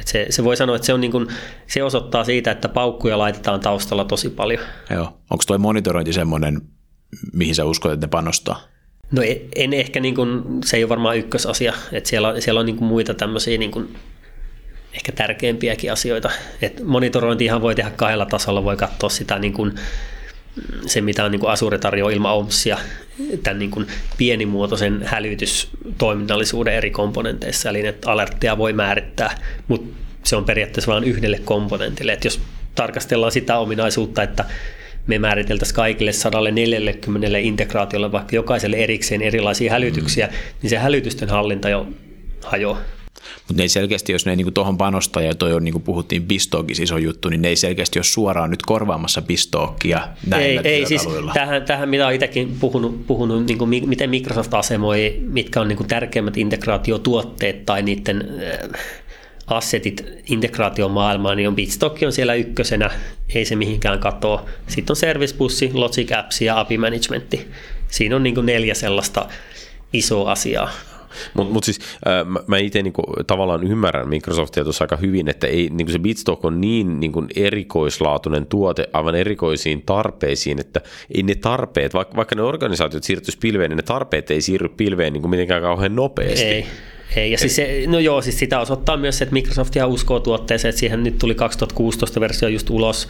Et se, se voi sanoa, että se, on niin kun, se osoittaa siitä, että paukkuja laitetaan taustalla tosi paljon. Joo. Onko tuo monitorointi semmoinen, mihin sä uskot, että ne panostaa? No en, en ehkä, niin kun, se ei ole varmaan ykkösasia. että siellä, siellä on niin muita tämmöisiä niin kun, ehkä tärkeimpiäkin asioita. Et monitorointihan voi tehdä kahdella tasolla, voi katsoa sitä niin kun, se, mitä on niin kuin Azure tarjoaa ilman OMSia, tämän niin kuin pienimuotoisen hälytystoiminnallisuuden eri komponenteissa, eli että alertteja voi määrittää, mutta se on periaatteessa vain yhdelle komponentille. Että jos tarkastellaan sitä ominaisuutta, että me määriteltäisiin kaikille 140 integraatiolle vaikka jokaiselle erikseen erilaisia hälytyksiä, mm. niin se hälytysten hallinta jo hajoaa. Mutta ne ei selkeästi, jos ne ei niinku tuohon panostaa, ja toi on niin kuin puhuttiin Bistookissa iso juttu, niin ne ei selkeästi ole suoraan nyt korvaamassa Bistookia näillä Ei, ei siis tähän, tähän, mitä olen itsekin puhunut, puhunut niin kuin miten Microsoft asemoi, mitkä on niin kuin tärkeimmät integraatiotuotteet tai niiden äh, assetit integraatiomaailmaan, niin on Bitstock on siellä ykkösenä, ei se mihinkään katoa. Sitten on Service Bussi, Logic Apps ja API Managementti. Siinä on niin kuin neljä sellaista isoa asiaa. Mutta mut siis äh, mä, mä itse niinku, tavallaan ymmärrän Microsoftia tuossa aika hyvin, että ei, niinku se Bitstock on niin niinku, erikoislaatuinen tuote aivan erikoisiin tarpeisiin, että ei ne tarpeet, vaikka, vaikka ne organisaatiot siirtyisi pilveen, niin ne tarpeet ei siirry pilveen niinku, mitenkään kauhean nopeasti. Ei. Ei, ja siis se, no joo, siis sitä osoittaa myös, että Microsoft ihan uskoo tuotteeseen, että siihen nyt tuli 2016 versio just ulos,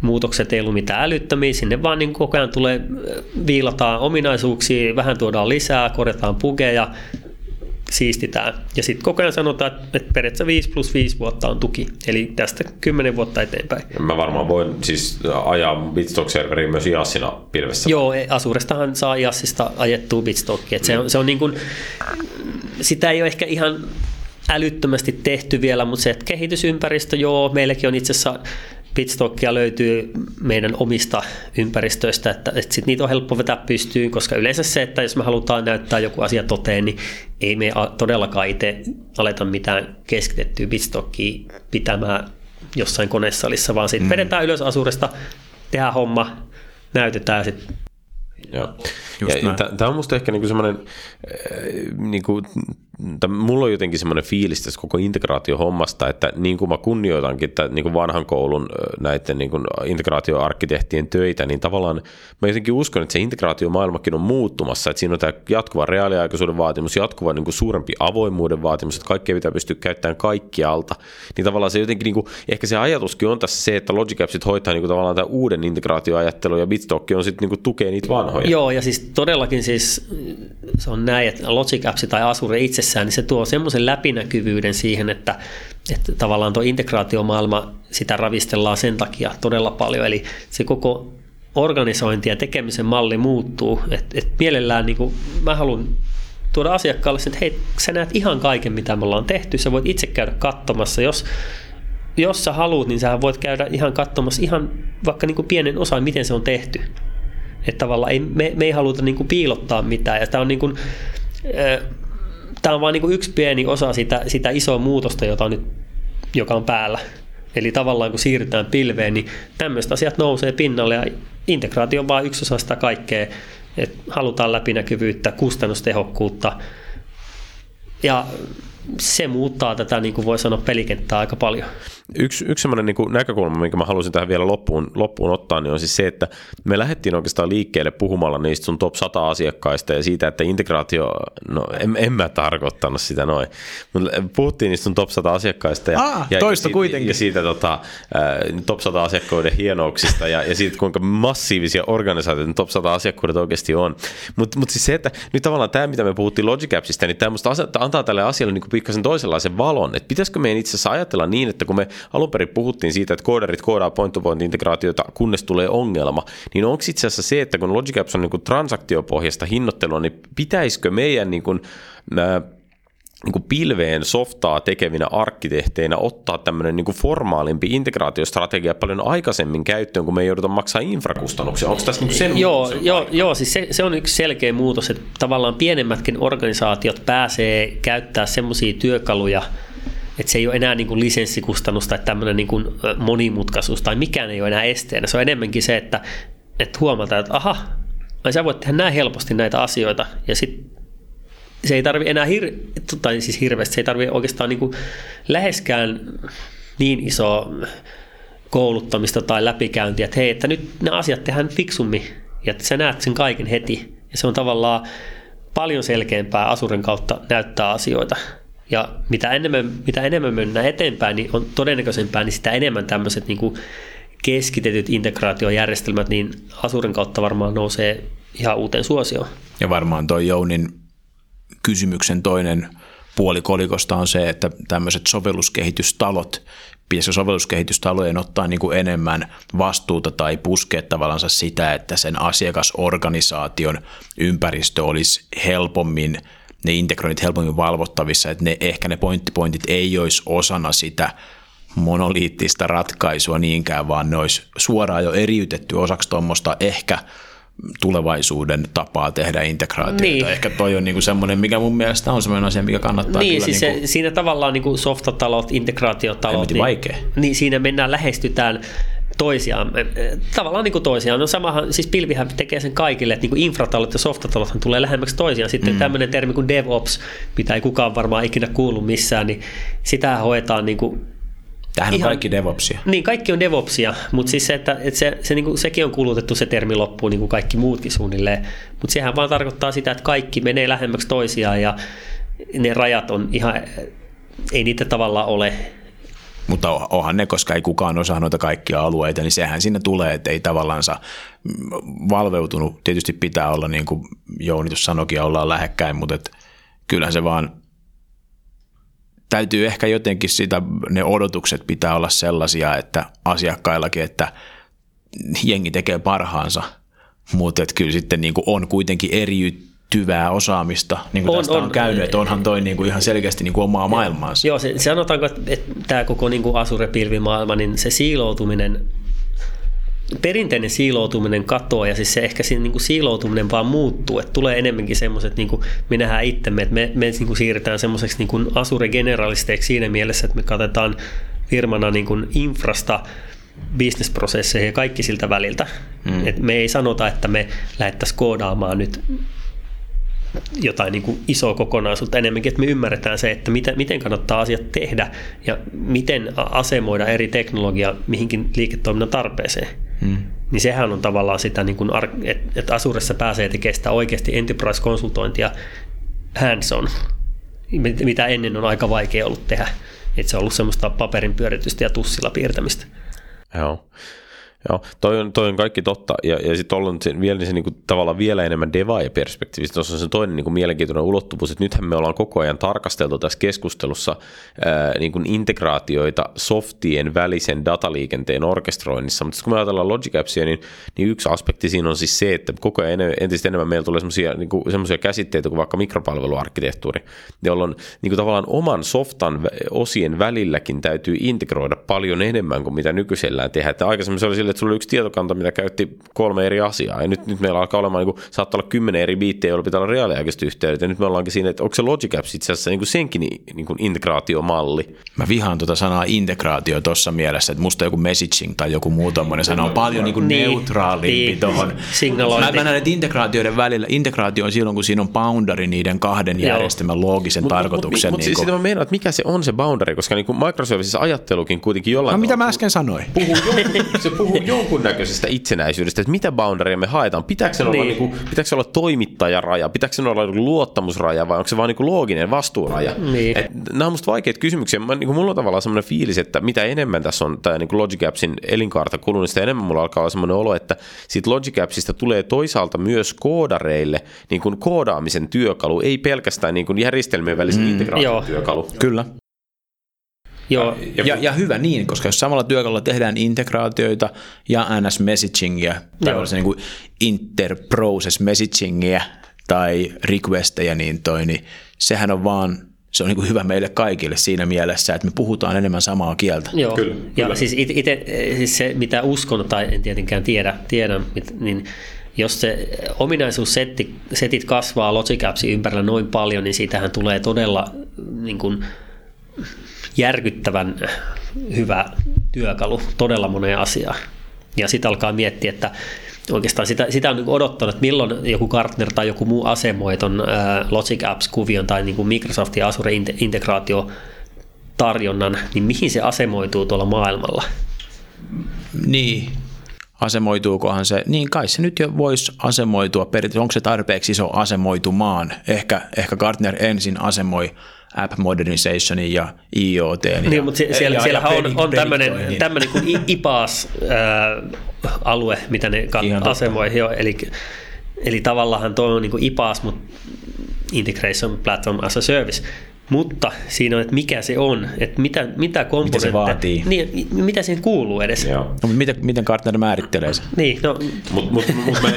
muutokset ei ollut mitään älyttömiä, sinne vaan niin koko ajan tulee, viilataan ominaisuuksia, vähän tuodaan lisää, korjataan pugeja, siistitään. Ja sitten koko ajan sanotaan, että periaatteessa 5 plus 5 vuotta on tuki, eli tästä 10 vuotta eteenpäin. Mä varmaan voin siis ajaa Bitstock-serveriin myös IASina pilvessä. Joo, Asurestahan saa IASista ajettua Bitstockia. Se on, se on niin kuin, sitä ei ole ehkä ihan älyttömästi tehty vielä, mutta se, että kehitysympäristö, joo, meilläkin on itse asiassa Bitstockia löytyy meidän omista ympäristöistä, että, että sit niitä on helppo vetää pystyyn, koska yleensä se, että jos me halutaan näyttää joku asia toteen, niin ei me todellakaan itse aleta mitään keskitettyä Bitstockia pitämään jossain konesalissa, vaan sitten mm. vedetään ylös asuresta, tehdään homma, näytetään ja sitten Joo. Tämä on musta ehkä niinku semmoinen, äh, mulla on jotenkin semmoinen fiilis tästä koko integraatiohommasta, että niin kuin mä kunnioitankin että niin kuin vanhan koulun näiden niin kuin integraatioarkkitehtien töitä, niin tavallaan mä jotenkin uskon, että se integraatiomaailmakin on muuttumassa, että siinä on tämä jatkuva reaaliaikaisuuden vaatimus, jatkuva niin kuin suurempi avoimuuden vaatimus, että kaikkea pitää pystyä käyttämään kaikkialta, niin tavallaan se jotenkin, niin kuin, ehkä se ajatuskin on tässä se, että Logic Appsit hoitaa niin kuin tavallaan tämä uuden integraatioajattelun ja Bitstock on sitten niin kuin tukee niitä vanhoja. Joo, ja siis todellakin siis se on näin, että Logic Apps tai Azure itse itsessään, niin se tuo semmoisen läpinäkyvyyden siihen, että, että tavallaan tuo integraatiomaailma, sitä ravistellaan sen takia todella paljon. Eli se koko organisointi ja tekemisen malli muuttuu. että et mielellään niin kuin, mä haluan tuoda asiakkaalle että hei, sä näet ihan kaiken, mitä me ollaan tehty. Sä voit itse käydä katsomassa. Jos, jos sä haluat, niin sä voit käydä ihan katsomassa ihan vaikka niin kuin pienen osan, miten se on tehty. Että tavallaan ei, me, me ei haluta niin kuin piilottaa mitään. Ja tämä on niin kuin, tämä on vain niin yksi pieni osa sitä, sitä isoa muutosta, jota nyt, joka on päällä. Eli tavallaan kun siirrytään pilveen, niin tämmöiset asiat nousee pinnalle ja integraatio on vain yksi osa sitä kaikkea. Et halutaan läpinäkyvyyttä, kustannustehokkuutta ja se muuttaa tätä, niin kuin voi sanoa, pelikenttää aika paljon. Yksi, yksi sellainen niin näkökulma, minkä mä halusin tähän vielä loppuun, loppuun ottaa, niin on siis se, että me lähdettiin oikeastaan liikkeelle puhumalla niistä sun top 100 asiakkaista ja siitä, että integraatio, no en, en mä tarkoittanut sitä noin, mutta puhuttiin niistä sun top 100 asiakkaista ja, Aa, ja, toista ja, kuitenkin. ja siitä tota, top 100 asiakkaiden hienouksista ja, ja siitä, kuinka massiivisia organisaatioita top 100 asiakkuudet oikeasti on. Mutta mut siis se, että nyt tavallaan tämä, mitä me puhuttiin Logic Appsista, niin tämä antaa tälle asialle niin pikkasen toisenlaisen valon, että pitäisikö meidän itse asiassa ajatella niin, että kun me alun perin puhuttiin siitä, että koodarit koodaa point-to-point-integraatiota, kunnes tulee ongelma, niin onko itse asiassa se, että kun Logic Apps on niin kuin transaktiopohjasta hinnoittelua, niin pitäisikö meidän niin kuin, äh, niin kuin pilveen softaa tekevinä arkkitehteinä ottaa tämmöinen niin kuin formaalimpi integraatiostrategia paljon aikaisemmin käyttöön, kun me ei jouduta maksaa infrakustannuksia. Onko tässä niin sen Joo, joo, joo siis se, se, on yksi selkeä muutos, että tavallaan pienemmätkin organisaatiot pääsee käyttää semmoisia työkaluja, että se ei ole enää niin kuin lisenssikustannus tai tämmöinen niin kuin monimutkaisuus tai mikään ei ole enää esteenä. Se on enemmänkin se, että, että huomataan, että aha, sä voit tehdä näin helposti näitä asioita ja sitten se ei tarvi enää hir- tai siis hirveästi, se ei tarvi oikeastaan niin kuin läheskään niin iso kouluttamista tai läpikäyntiä, että hei, että nyt ne asiat tehdään fiksummin ja että sä näet sen kaiken heti. Ja se on tavallaan paljon selkeämpää Asuren kautta näyttää asioita. Ja mitä enemmän, mitä enemmän mennään eteenpäin, niin on todennäköisempää, niin sitä enemmän tämmöiset niin kuin keskitetyt integraatiojärjestelmät, niin Asuren kautta varmaan nousee ihan uuteen suosioon. Ja varmaan toi Jounin kysymyksen toinen puoli kolikosta on se, että tämmöiset sovelluskehitystalot, pitäisikö sovelluskehitystalojen ottaa niin kuin enemmän vastuuta tai puskea tavallaan sitä, että sen asiakasorganisaation ympäristö olisi helpommin, ne integroinnit helpommin valvottavissa, että ne, ehkä ne pointtipointit ei olisi osana sitä monoliittista ratkaisua niinkään, vaan ne olisi suoraan jo eriytetty osaksi tuommoista ehkä – tulevaisuuden tapaa tehdä integraatiota. Niin. Ehkä toi on niinku semmoinen, mikä mun mielestä on semmoinen asia, mikä kannattaa Niin, kyllä siis niinku, se, siinä tavallaan niinku softatalot, integraatiotalot, niin, vaikea. niin siinä mennään, lähestytään toisiaan, tavallaan niin kuin toisiaan. No samahan, siis pilvihän tekee sen kaikille, että niin kuin infratalot ja softatalothan tulee lähemmäksi toisiaan. Sitten mm. tämmöinen termi kuin DevOps, mitä ei kukaan varmaan ikinä kuulu missään, niin sitä hoetaan niin kuin Tämähän on kaikki DevOpsia. Niin, kaikki on DevOpsia, mutta siis se, että, että se, se, niin kuin, sekin on kulutettu se termi loppuun niin kuin kaikki muutkin suunnilleen. Mutta sehän vaan tarkoittaa sitä, että kaikki menee lähemmäksi toisiaan ja ne rajat on ihan, ei niitä tavallaan ole. Mutta onhan ne, koska ei kukaan osaa noita kaikkia alueita, niin sehän sinne tulee, että ei tavallaan valveutunut. Tietysti pitää olla, niin kuin Jouni tuossa sanoikin, ollaan lähekkäin, mutta et kyllähän se vaan täytyy ehkä jotenkin sitä, ne odotukset pitää olla sellaisia, että asiakkaillakin, että jengi tekee parhaansa, mutta kyllä sitten niin kuin on kuitenkin eriytyvää osaamista, niin kuin on, tästä on, on käynyt, että onhan toi niin kuin ihan selkeästi niin kuin omaa maailmaansa. Joo, se, sanotaanko, että tämä koko niin kuin Azure-pilvimaailma, niin se siiloutuminen perinteinen siiloutuminen katoaa ja siis se ehkä siinä niin kuin siiloutuminen vaan muuttuu, että tulee enemmänkin semmoiset, niin kuin me nähdään itsemme, että me, me niin kuin siirrytään semmoiseksi niin kuin Azure-generalisteiksi siinä mielessä, että me katsotaan firmana niin kuin infrasta bisnesprosesseja ja kaikki siltä väliltä. Mm. Et me ei sanota, että me lähdettäisiin koodaamaan nyt jotain niin kuin isoa kokonaisuutta enemmänkin, että me ymmärretään se, että miten, miten kannattaa asiat tehdä ja miten asemoida eri teknologia mihinkin liiketoiminnan tarpeeseen. Hmm. Niin sehän on tavallaan sitä, niin kuin, että Asuressa pääsee tekemään sitä oikeasti enterprise-konsultointia hands-on, mitä ennen on aika vaikea ollut tehdä. Että se on ollut semmoista paperin pyöritystä ja tussilla piirtämistä. Joo. Joo, toi on, toi on kaikki totta. Ja, ja sitten se, vielä se niin kuin, tavallaan vielä enemmän devaaja-perspektiivistä. Tuossa on se toinen niin kuin, mielenkiintoinen ulottuvuus, että nythän me ollaan koko ajan tarkasteltu tässä keskustelussa ää, niin kuin integraatioita softien välisen dataliikenteen orkestroinnissa. Mutta kun me ajatellaan Logic Appsia, niin, niin yksi aspekti siinä on siis se, että koko ajan entistä enemmän meillä tulee sellaisia niin käsitteitä kuin vaikka mikropalveluarkkitehtuuri, jolloin niin kuin, tavallaan oman softan osien välilläkin täytyy integroida paljon enemmän kuin mitä nykyisellään tehdään. Että aikaisemmin se oli että sulla oli yksi tietokanta, mitä käytti kolme eri asiaa. Ja nyt, nyt meillä alkaa olemaan, niin kuin, saattaa olla kymmenen eri biittejä, joilla pitää olla reaaliaikaiset yhteydet. Ja nyt me ollaankin siinä, että onko se Logic Apps itse asiassa niin kuin senkin niin kuin integraatiomalli. Mä vihaan tuota sanaa integraatio tuossa mielessä, että musta joku messaging tai joku muu tommoinen sana on paljon niin kuin Niin, neutraalimpi niin, tuohon. signalointi. Mä, mä näen, että integraatioiden välillä, integraatio on silloin, kun siinä on boundary niiden kahden Joo. järjestelmän loogisen tarkoituksen. Mutta niin siis sitä mä meinaan, että mikä se on se boundary, koska niin kuin Microsoftissa ajattelukin kuitenkin jollain no, mitä mä äsken sanoin? puhuu, se puhuu jonkunnäköisestä itsenäisyydestä, että mitä boundarya me haetaan. Pitääkö se, olla, Niin. niin kuin, pitääkö se olla toimittajaraja, pitääkö se olla niin luottamusraja vai onko se vaan niin kuin looginen vastuuraja? Niin. Et, nämä on musta vaikeita kysymyksiä. Mä, niin kuin mulla on tavallaan semmoinen fiilis, että mitä enemmän tässä on tämä niin kuin Logic Appsin elinkaarta kulunut, niin sitä enemmän mulla alkaa olla semmoinen olo, että siitä Logic Appsista tulee toisaalta myös koodareille niin kuin koodaamisen työkalu, ei pelkästään niin kuin järjestelmien välisen mm, integraation joo. työkalu. Kyllä. Joo, Ja, ja hyvä niin, koska jos samalla työkalulla tehdään integraatioita ja NS-messagingia, tai niin kuin interprocess messagingia tai requesteja, niin, toi, niin sehän on vaan, se on niin kuin hyvä meille kaikille siinä mielessä, että me puhutaan enemmän samaa kieltä. Joo, Kyllä, ja kyllä. siis itse siis se, mitä uskon tai en tietenkään tiedä, tiedä mit- niin jos se ominaisuussetit setit kasvaa Logic Appsin ympärillä noin paljon, niin siitähän tulee todella niin kuin, järkyttävän hyvä työkalu todella moneen asiaan. Ja sitten alkaa miettiä, että oikeastaan sitä, sitä on niin odottanut, että milloin joku Gartner tai joku muu asemoi ton ää, Logic Apps-kuvion tai niin kuin Microsoft ja Azure inte- integraatio tarjonnan, niin mihin se asemoituu tuolla maailmalla? Niin, asemoituukohan se, niin kai se nyt jo voisi asemoitua, onko se tarpeeksi iso asemoitumaan, ehkä, ehkä Gartner ensin asemoi app modernizationin ja IoT. Niin, mutta sie- siellä, ja, siellähän ja on, on tämmöinen, prediktoinnin. tämmöinen kuin IPAS-alue, mitä ne kat- Ihan asemoi. Jo, eli, eli tavallaan tuo on niin kuin IPAS, mutta Integration Platform as a Service. Mutta siinä on, että mikä se on, että mitä, mitä komponentteja, vaatii. Niin, mitä siihen kuuluu edes. Joo. No, mutta miten, miten Gartner määrittelee sen? Niin, no, Mut, mut, mut mä,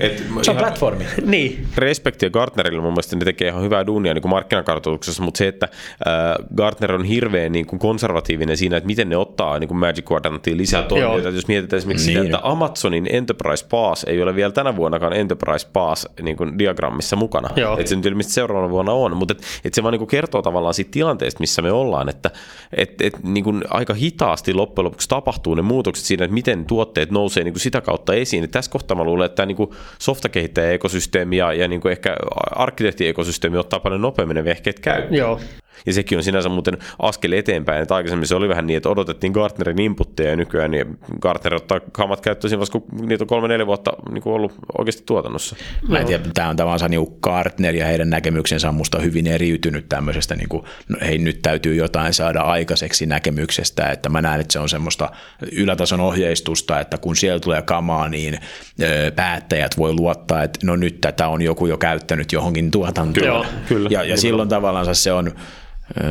et, <laughs> Se on ihan- platformi. niin, respektiä Gartnerille, mun mielestä ne tekee ihan hyvää duunia niin markkinakartoituksessa, mutta se, että äh, Gartner on hirveän niin kuin konservatiivinen siinä, että miten ne ottaa niin kuin Magic Quadrantiin lisää toimijoita. Jos mietitään esimerkiksi Niin. sitä, että Amazonin Enterprise Pass ei ole vielä tänä vuonnakaan Enterprise Pass niin kuin diagrammissa mukana. Joo. Että se nyt ilmeisesti seuraavana vuonna on, mutta et, et se vaan niin kuin kertoo tavallaan siitä tilanteesta, missä me ollaan, että et, et, niin kuin aika hitaasti loppujen lopuksi tapahtuu ne muutokset siinä, että miten tuotteet nousee niin kuin sitä kautta esiin. Et tässä kohtaa mä luulen, että tämä niin softakehittäjä-ekosysteemi ja, ja niin kuin ehkä arkkitehti-ekosysteemi ottaa paljon nopeammin ne vehkeet käy. joo, Ja sekin on sinänsä muuten askel eteenpäin, että aikaisemmin se oli vähän niin, että odotettiin Gartnerin inputteja ja nykyään niin Gartner ottaa kamat käyttöön siinä vaiheessa, kun niitä on kolme-neljä vuotta niin kuin ollut oikeasti tuotannossa. Mä en tiedä, tämä on tavallaan niin Gartner ja heidän näkemyksensä on musta hyvin eriytynyt tämmöisestä, niin kuin, no, hei nyt täytyy jotain saada aikaiseksi näkemyksestä, että mä näen, että se on semmoista ylätason ohjeistusta, että kun siellä tulee kamaa, niin ö, päättäjät voi luottaa, että no nyt tätä on joku jo käyttänyt johonkin tuotantoon. Joo, kyllä. Ja, ja silloin tavallaan se on,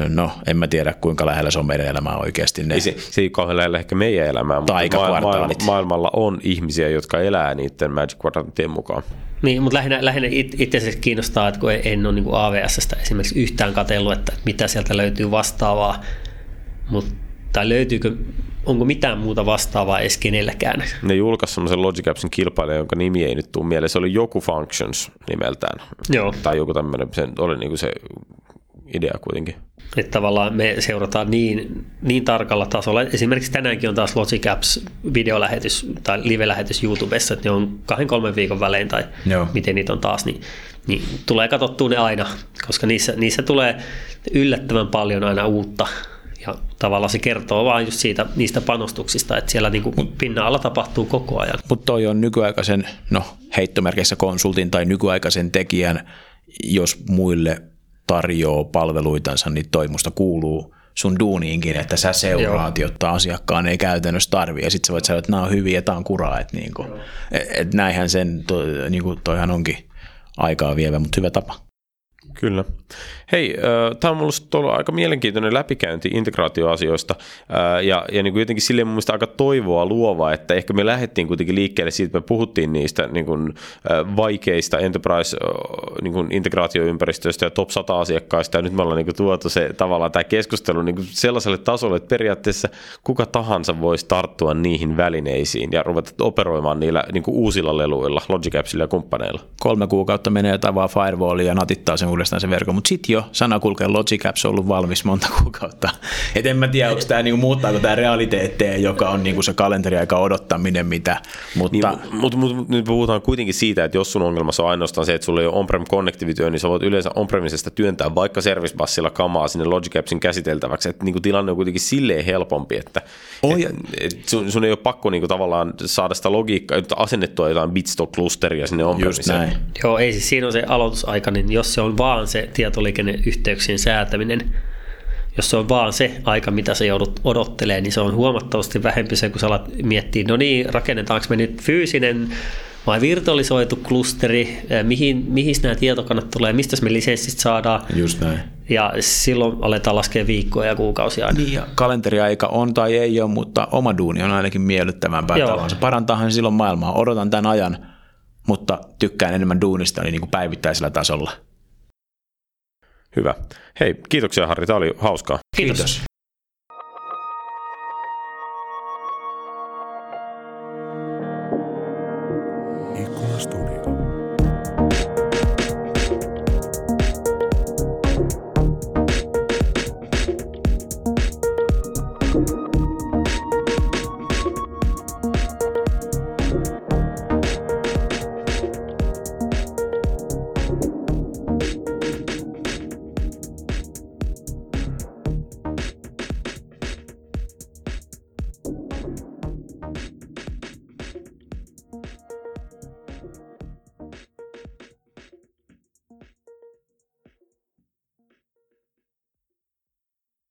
no en mä tiedä kuinka lähellä se on meidän elämää oikeasti. Ne. Ei se, se ei kauhean lähellä ehkä meidän elämää, mutta maailma, maailmalla on ihmisiä, jotka elää niiden Magic Quadrantien mukaan. Niin, mutta lähinnä, lähinnä it, itse asiassa kiinnostaa, että kun en ole niin AVSstä esimerkiksi yhtään katsellut, että mitä sieltä löytyy vastaavaa, mutta tai löytyykö, onko mitään muuta vastaavaa edes kenelläkään? Ne julkaisi semmoisen Logic Appsin kilpailijan, jonka nimi ei nyt tule mieleen. Se oli joku Functions nimeltään. Joo. Tai joku tämmöinen, se oli niinku se idea kuitenkin. Että tavallaan me seurataan niin, niin tarkalla tasolla. Esimerkiksi tänäänkin on taas Logic Apps videolähetys tai live-lähetys YouTubessa, että ne on kahden kolmen viikon välein tai Joo. miten niitä on taas, niin, niin tulee katsottua ne aina, koska niissä, niissä tulee yllättävän paljon aina uutta. Ja tavallaan se kertoo vain just siitä, niistä panostuksista, että siellä niin kuin pinnan alla tapahtuu koko ajan. Mutta toi on nykyaikaisen, no heittomerkeissä konsultin tai nykyaikaisen tekijän, jos muille tarjoaa palveluitansa, niin toi musta kuuluu sun duuniinkin, että sä seuraat, Joo. jotta asiakkaan ei käytännössä tarvi. Ja sitten sä voit sanoa, että nämä on hyviä tämä on kuraa. Että niinku, et, et näinhän sen, to, niinku, toihan onkin aikaa vievä, mutta hyvä tapa. Kyllä. Hei, tämä on minusta ollut aika mielenkiintoinen läpikäynti integraatioasioista ja, ja niin kuin jotenkin silleen mun aika toivoa luova, että ehkä me lähdettiin kuitenkin liikkeelle siitä, että me puhuttiin niistä niin kuin, vaikeista enterprise niin kuin integraatioympäristöistä ja top 100 asiakkaista ja nyt me ollaan niin kuin, tuotu se tavallaan tämä keskustelu niin kuin sellaiselle tasolle, että periaatteessa kuka tahansa voisi tarttua niihin välineisiin ja ruveta operoimaan niillä niin kuin uusilla leluilla, Logic Appsilla ja kumppaneilla. Kolme kuukautta menee jotain vaan firewallia ja natittaa sen uudestaan se verkko, mutta sitten jo sana kulkee Logic Apps on ollut valmis monta kuukautta. Et en mä tiedä, onko tämä niinku, muuttaako tämä realiteetteja, joka on niinku se kalenteriaika odottaminen, mitä, mutta... Niin, mutta, mutta, mutta nyt puhutaan kuitenkin siitä, että jos sun ongelmassa on ainoastaan se, että sulla ei ole on-prem connectivity, niin sä voit yleensä on-premisesta työntää vaikka service kamaa sinne Logic Appsin käsiteltäväksi, että niinku tilanne on kuitenkin silleen helpompi, että oh, et, et sun, sun, ei ole pakko niinku tavallaan saada sitä logiikkaa, asennettua jotain bitstock-klusteria sinne on-premiseen. Joo, ei siis siinä on se aloitusaika, niin jos se on vaan se tietoliikenneyhteyksien säätäminen, jos se on vaan se aika, mitä se joudut odottelee, niin se on huomattavasti vähempi se, kun sä alat miettiä, no niin, rakennetaanko me nyt fyysinen vai virtualisoitu klusteri, mihin, mihin nämä tietokannat tulee, mistä me lisenssit saadaan. Just näin. Ja silloin aletaan laskea viikkoja ja kuukausia aina. Niin, ja kalenteriaika on tai ei ole, mutta oma duuni on ainakin miellyttävämpää. Se parantaahan silloin maailmaa. Odotan tämän ajan, mutta tykkään enemmän duunista niin kuin päivittäisellä tasolla. Hyvä. Hei, kiitoksia Harri, tämä oli hauskaa. Kiitos. Kiitos.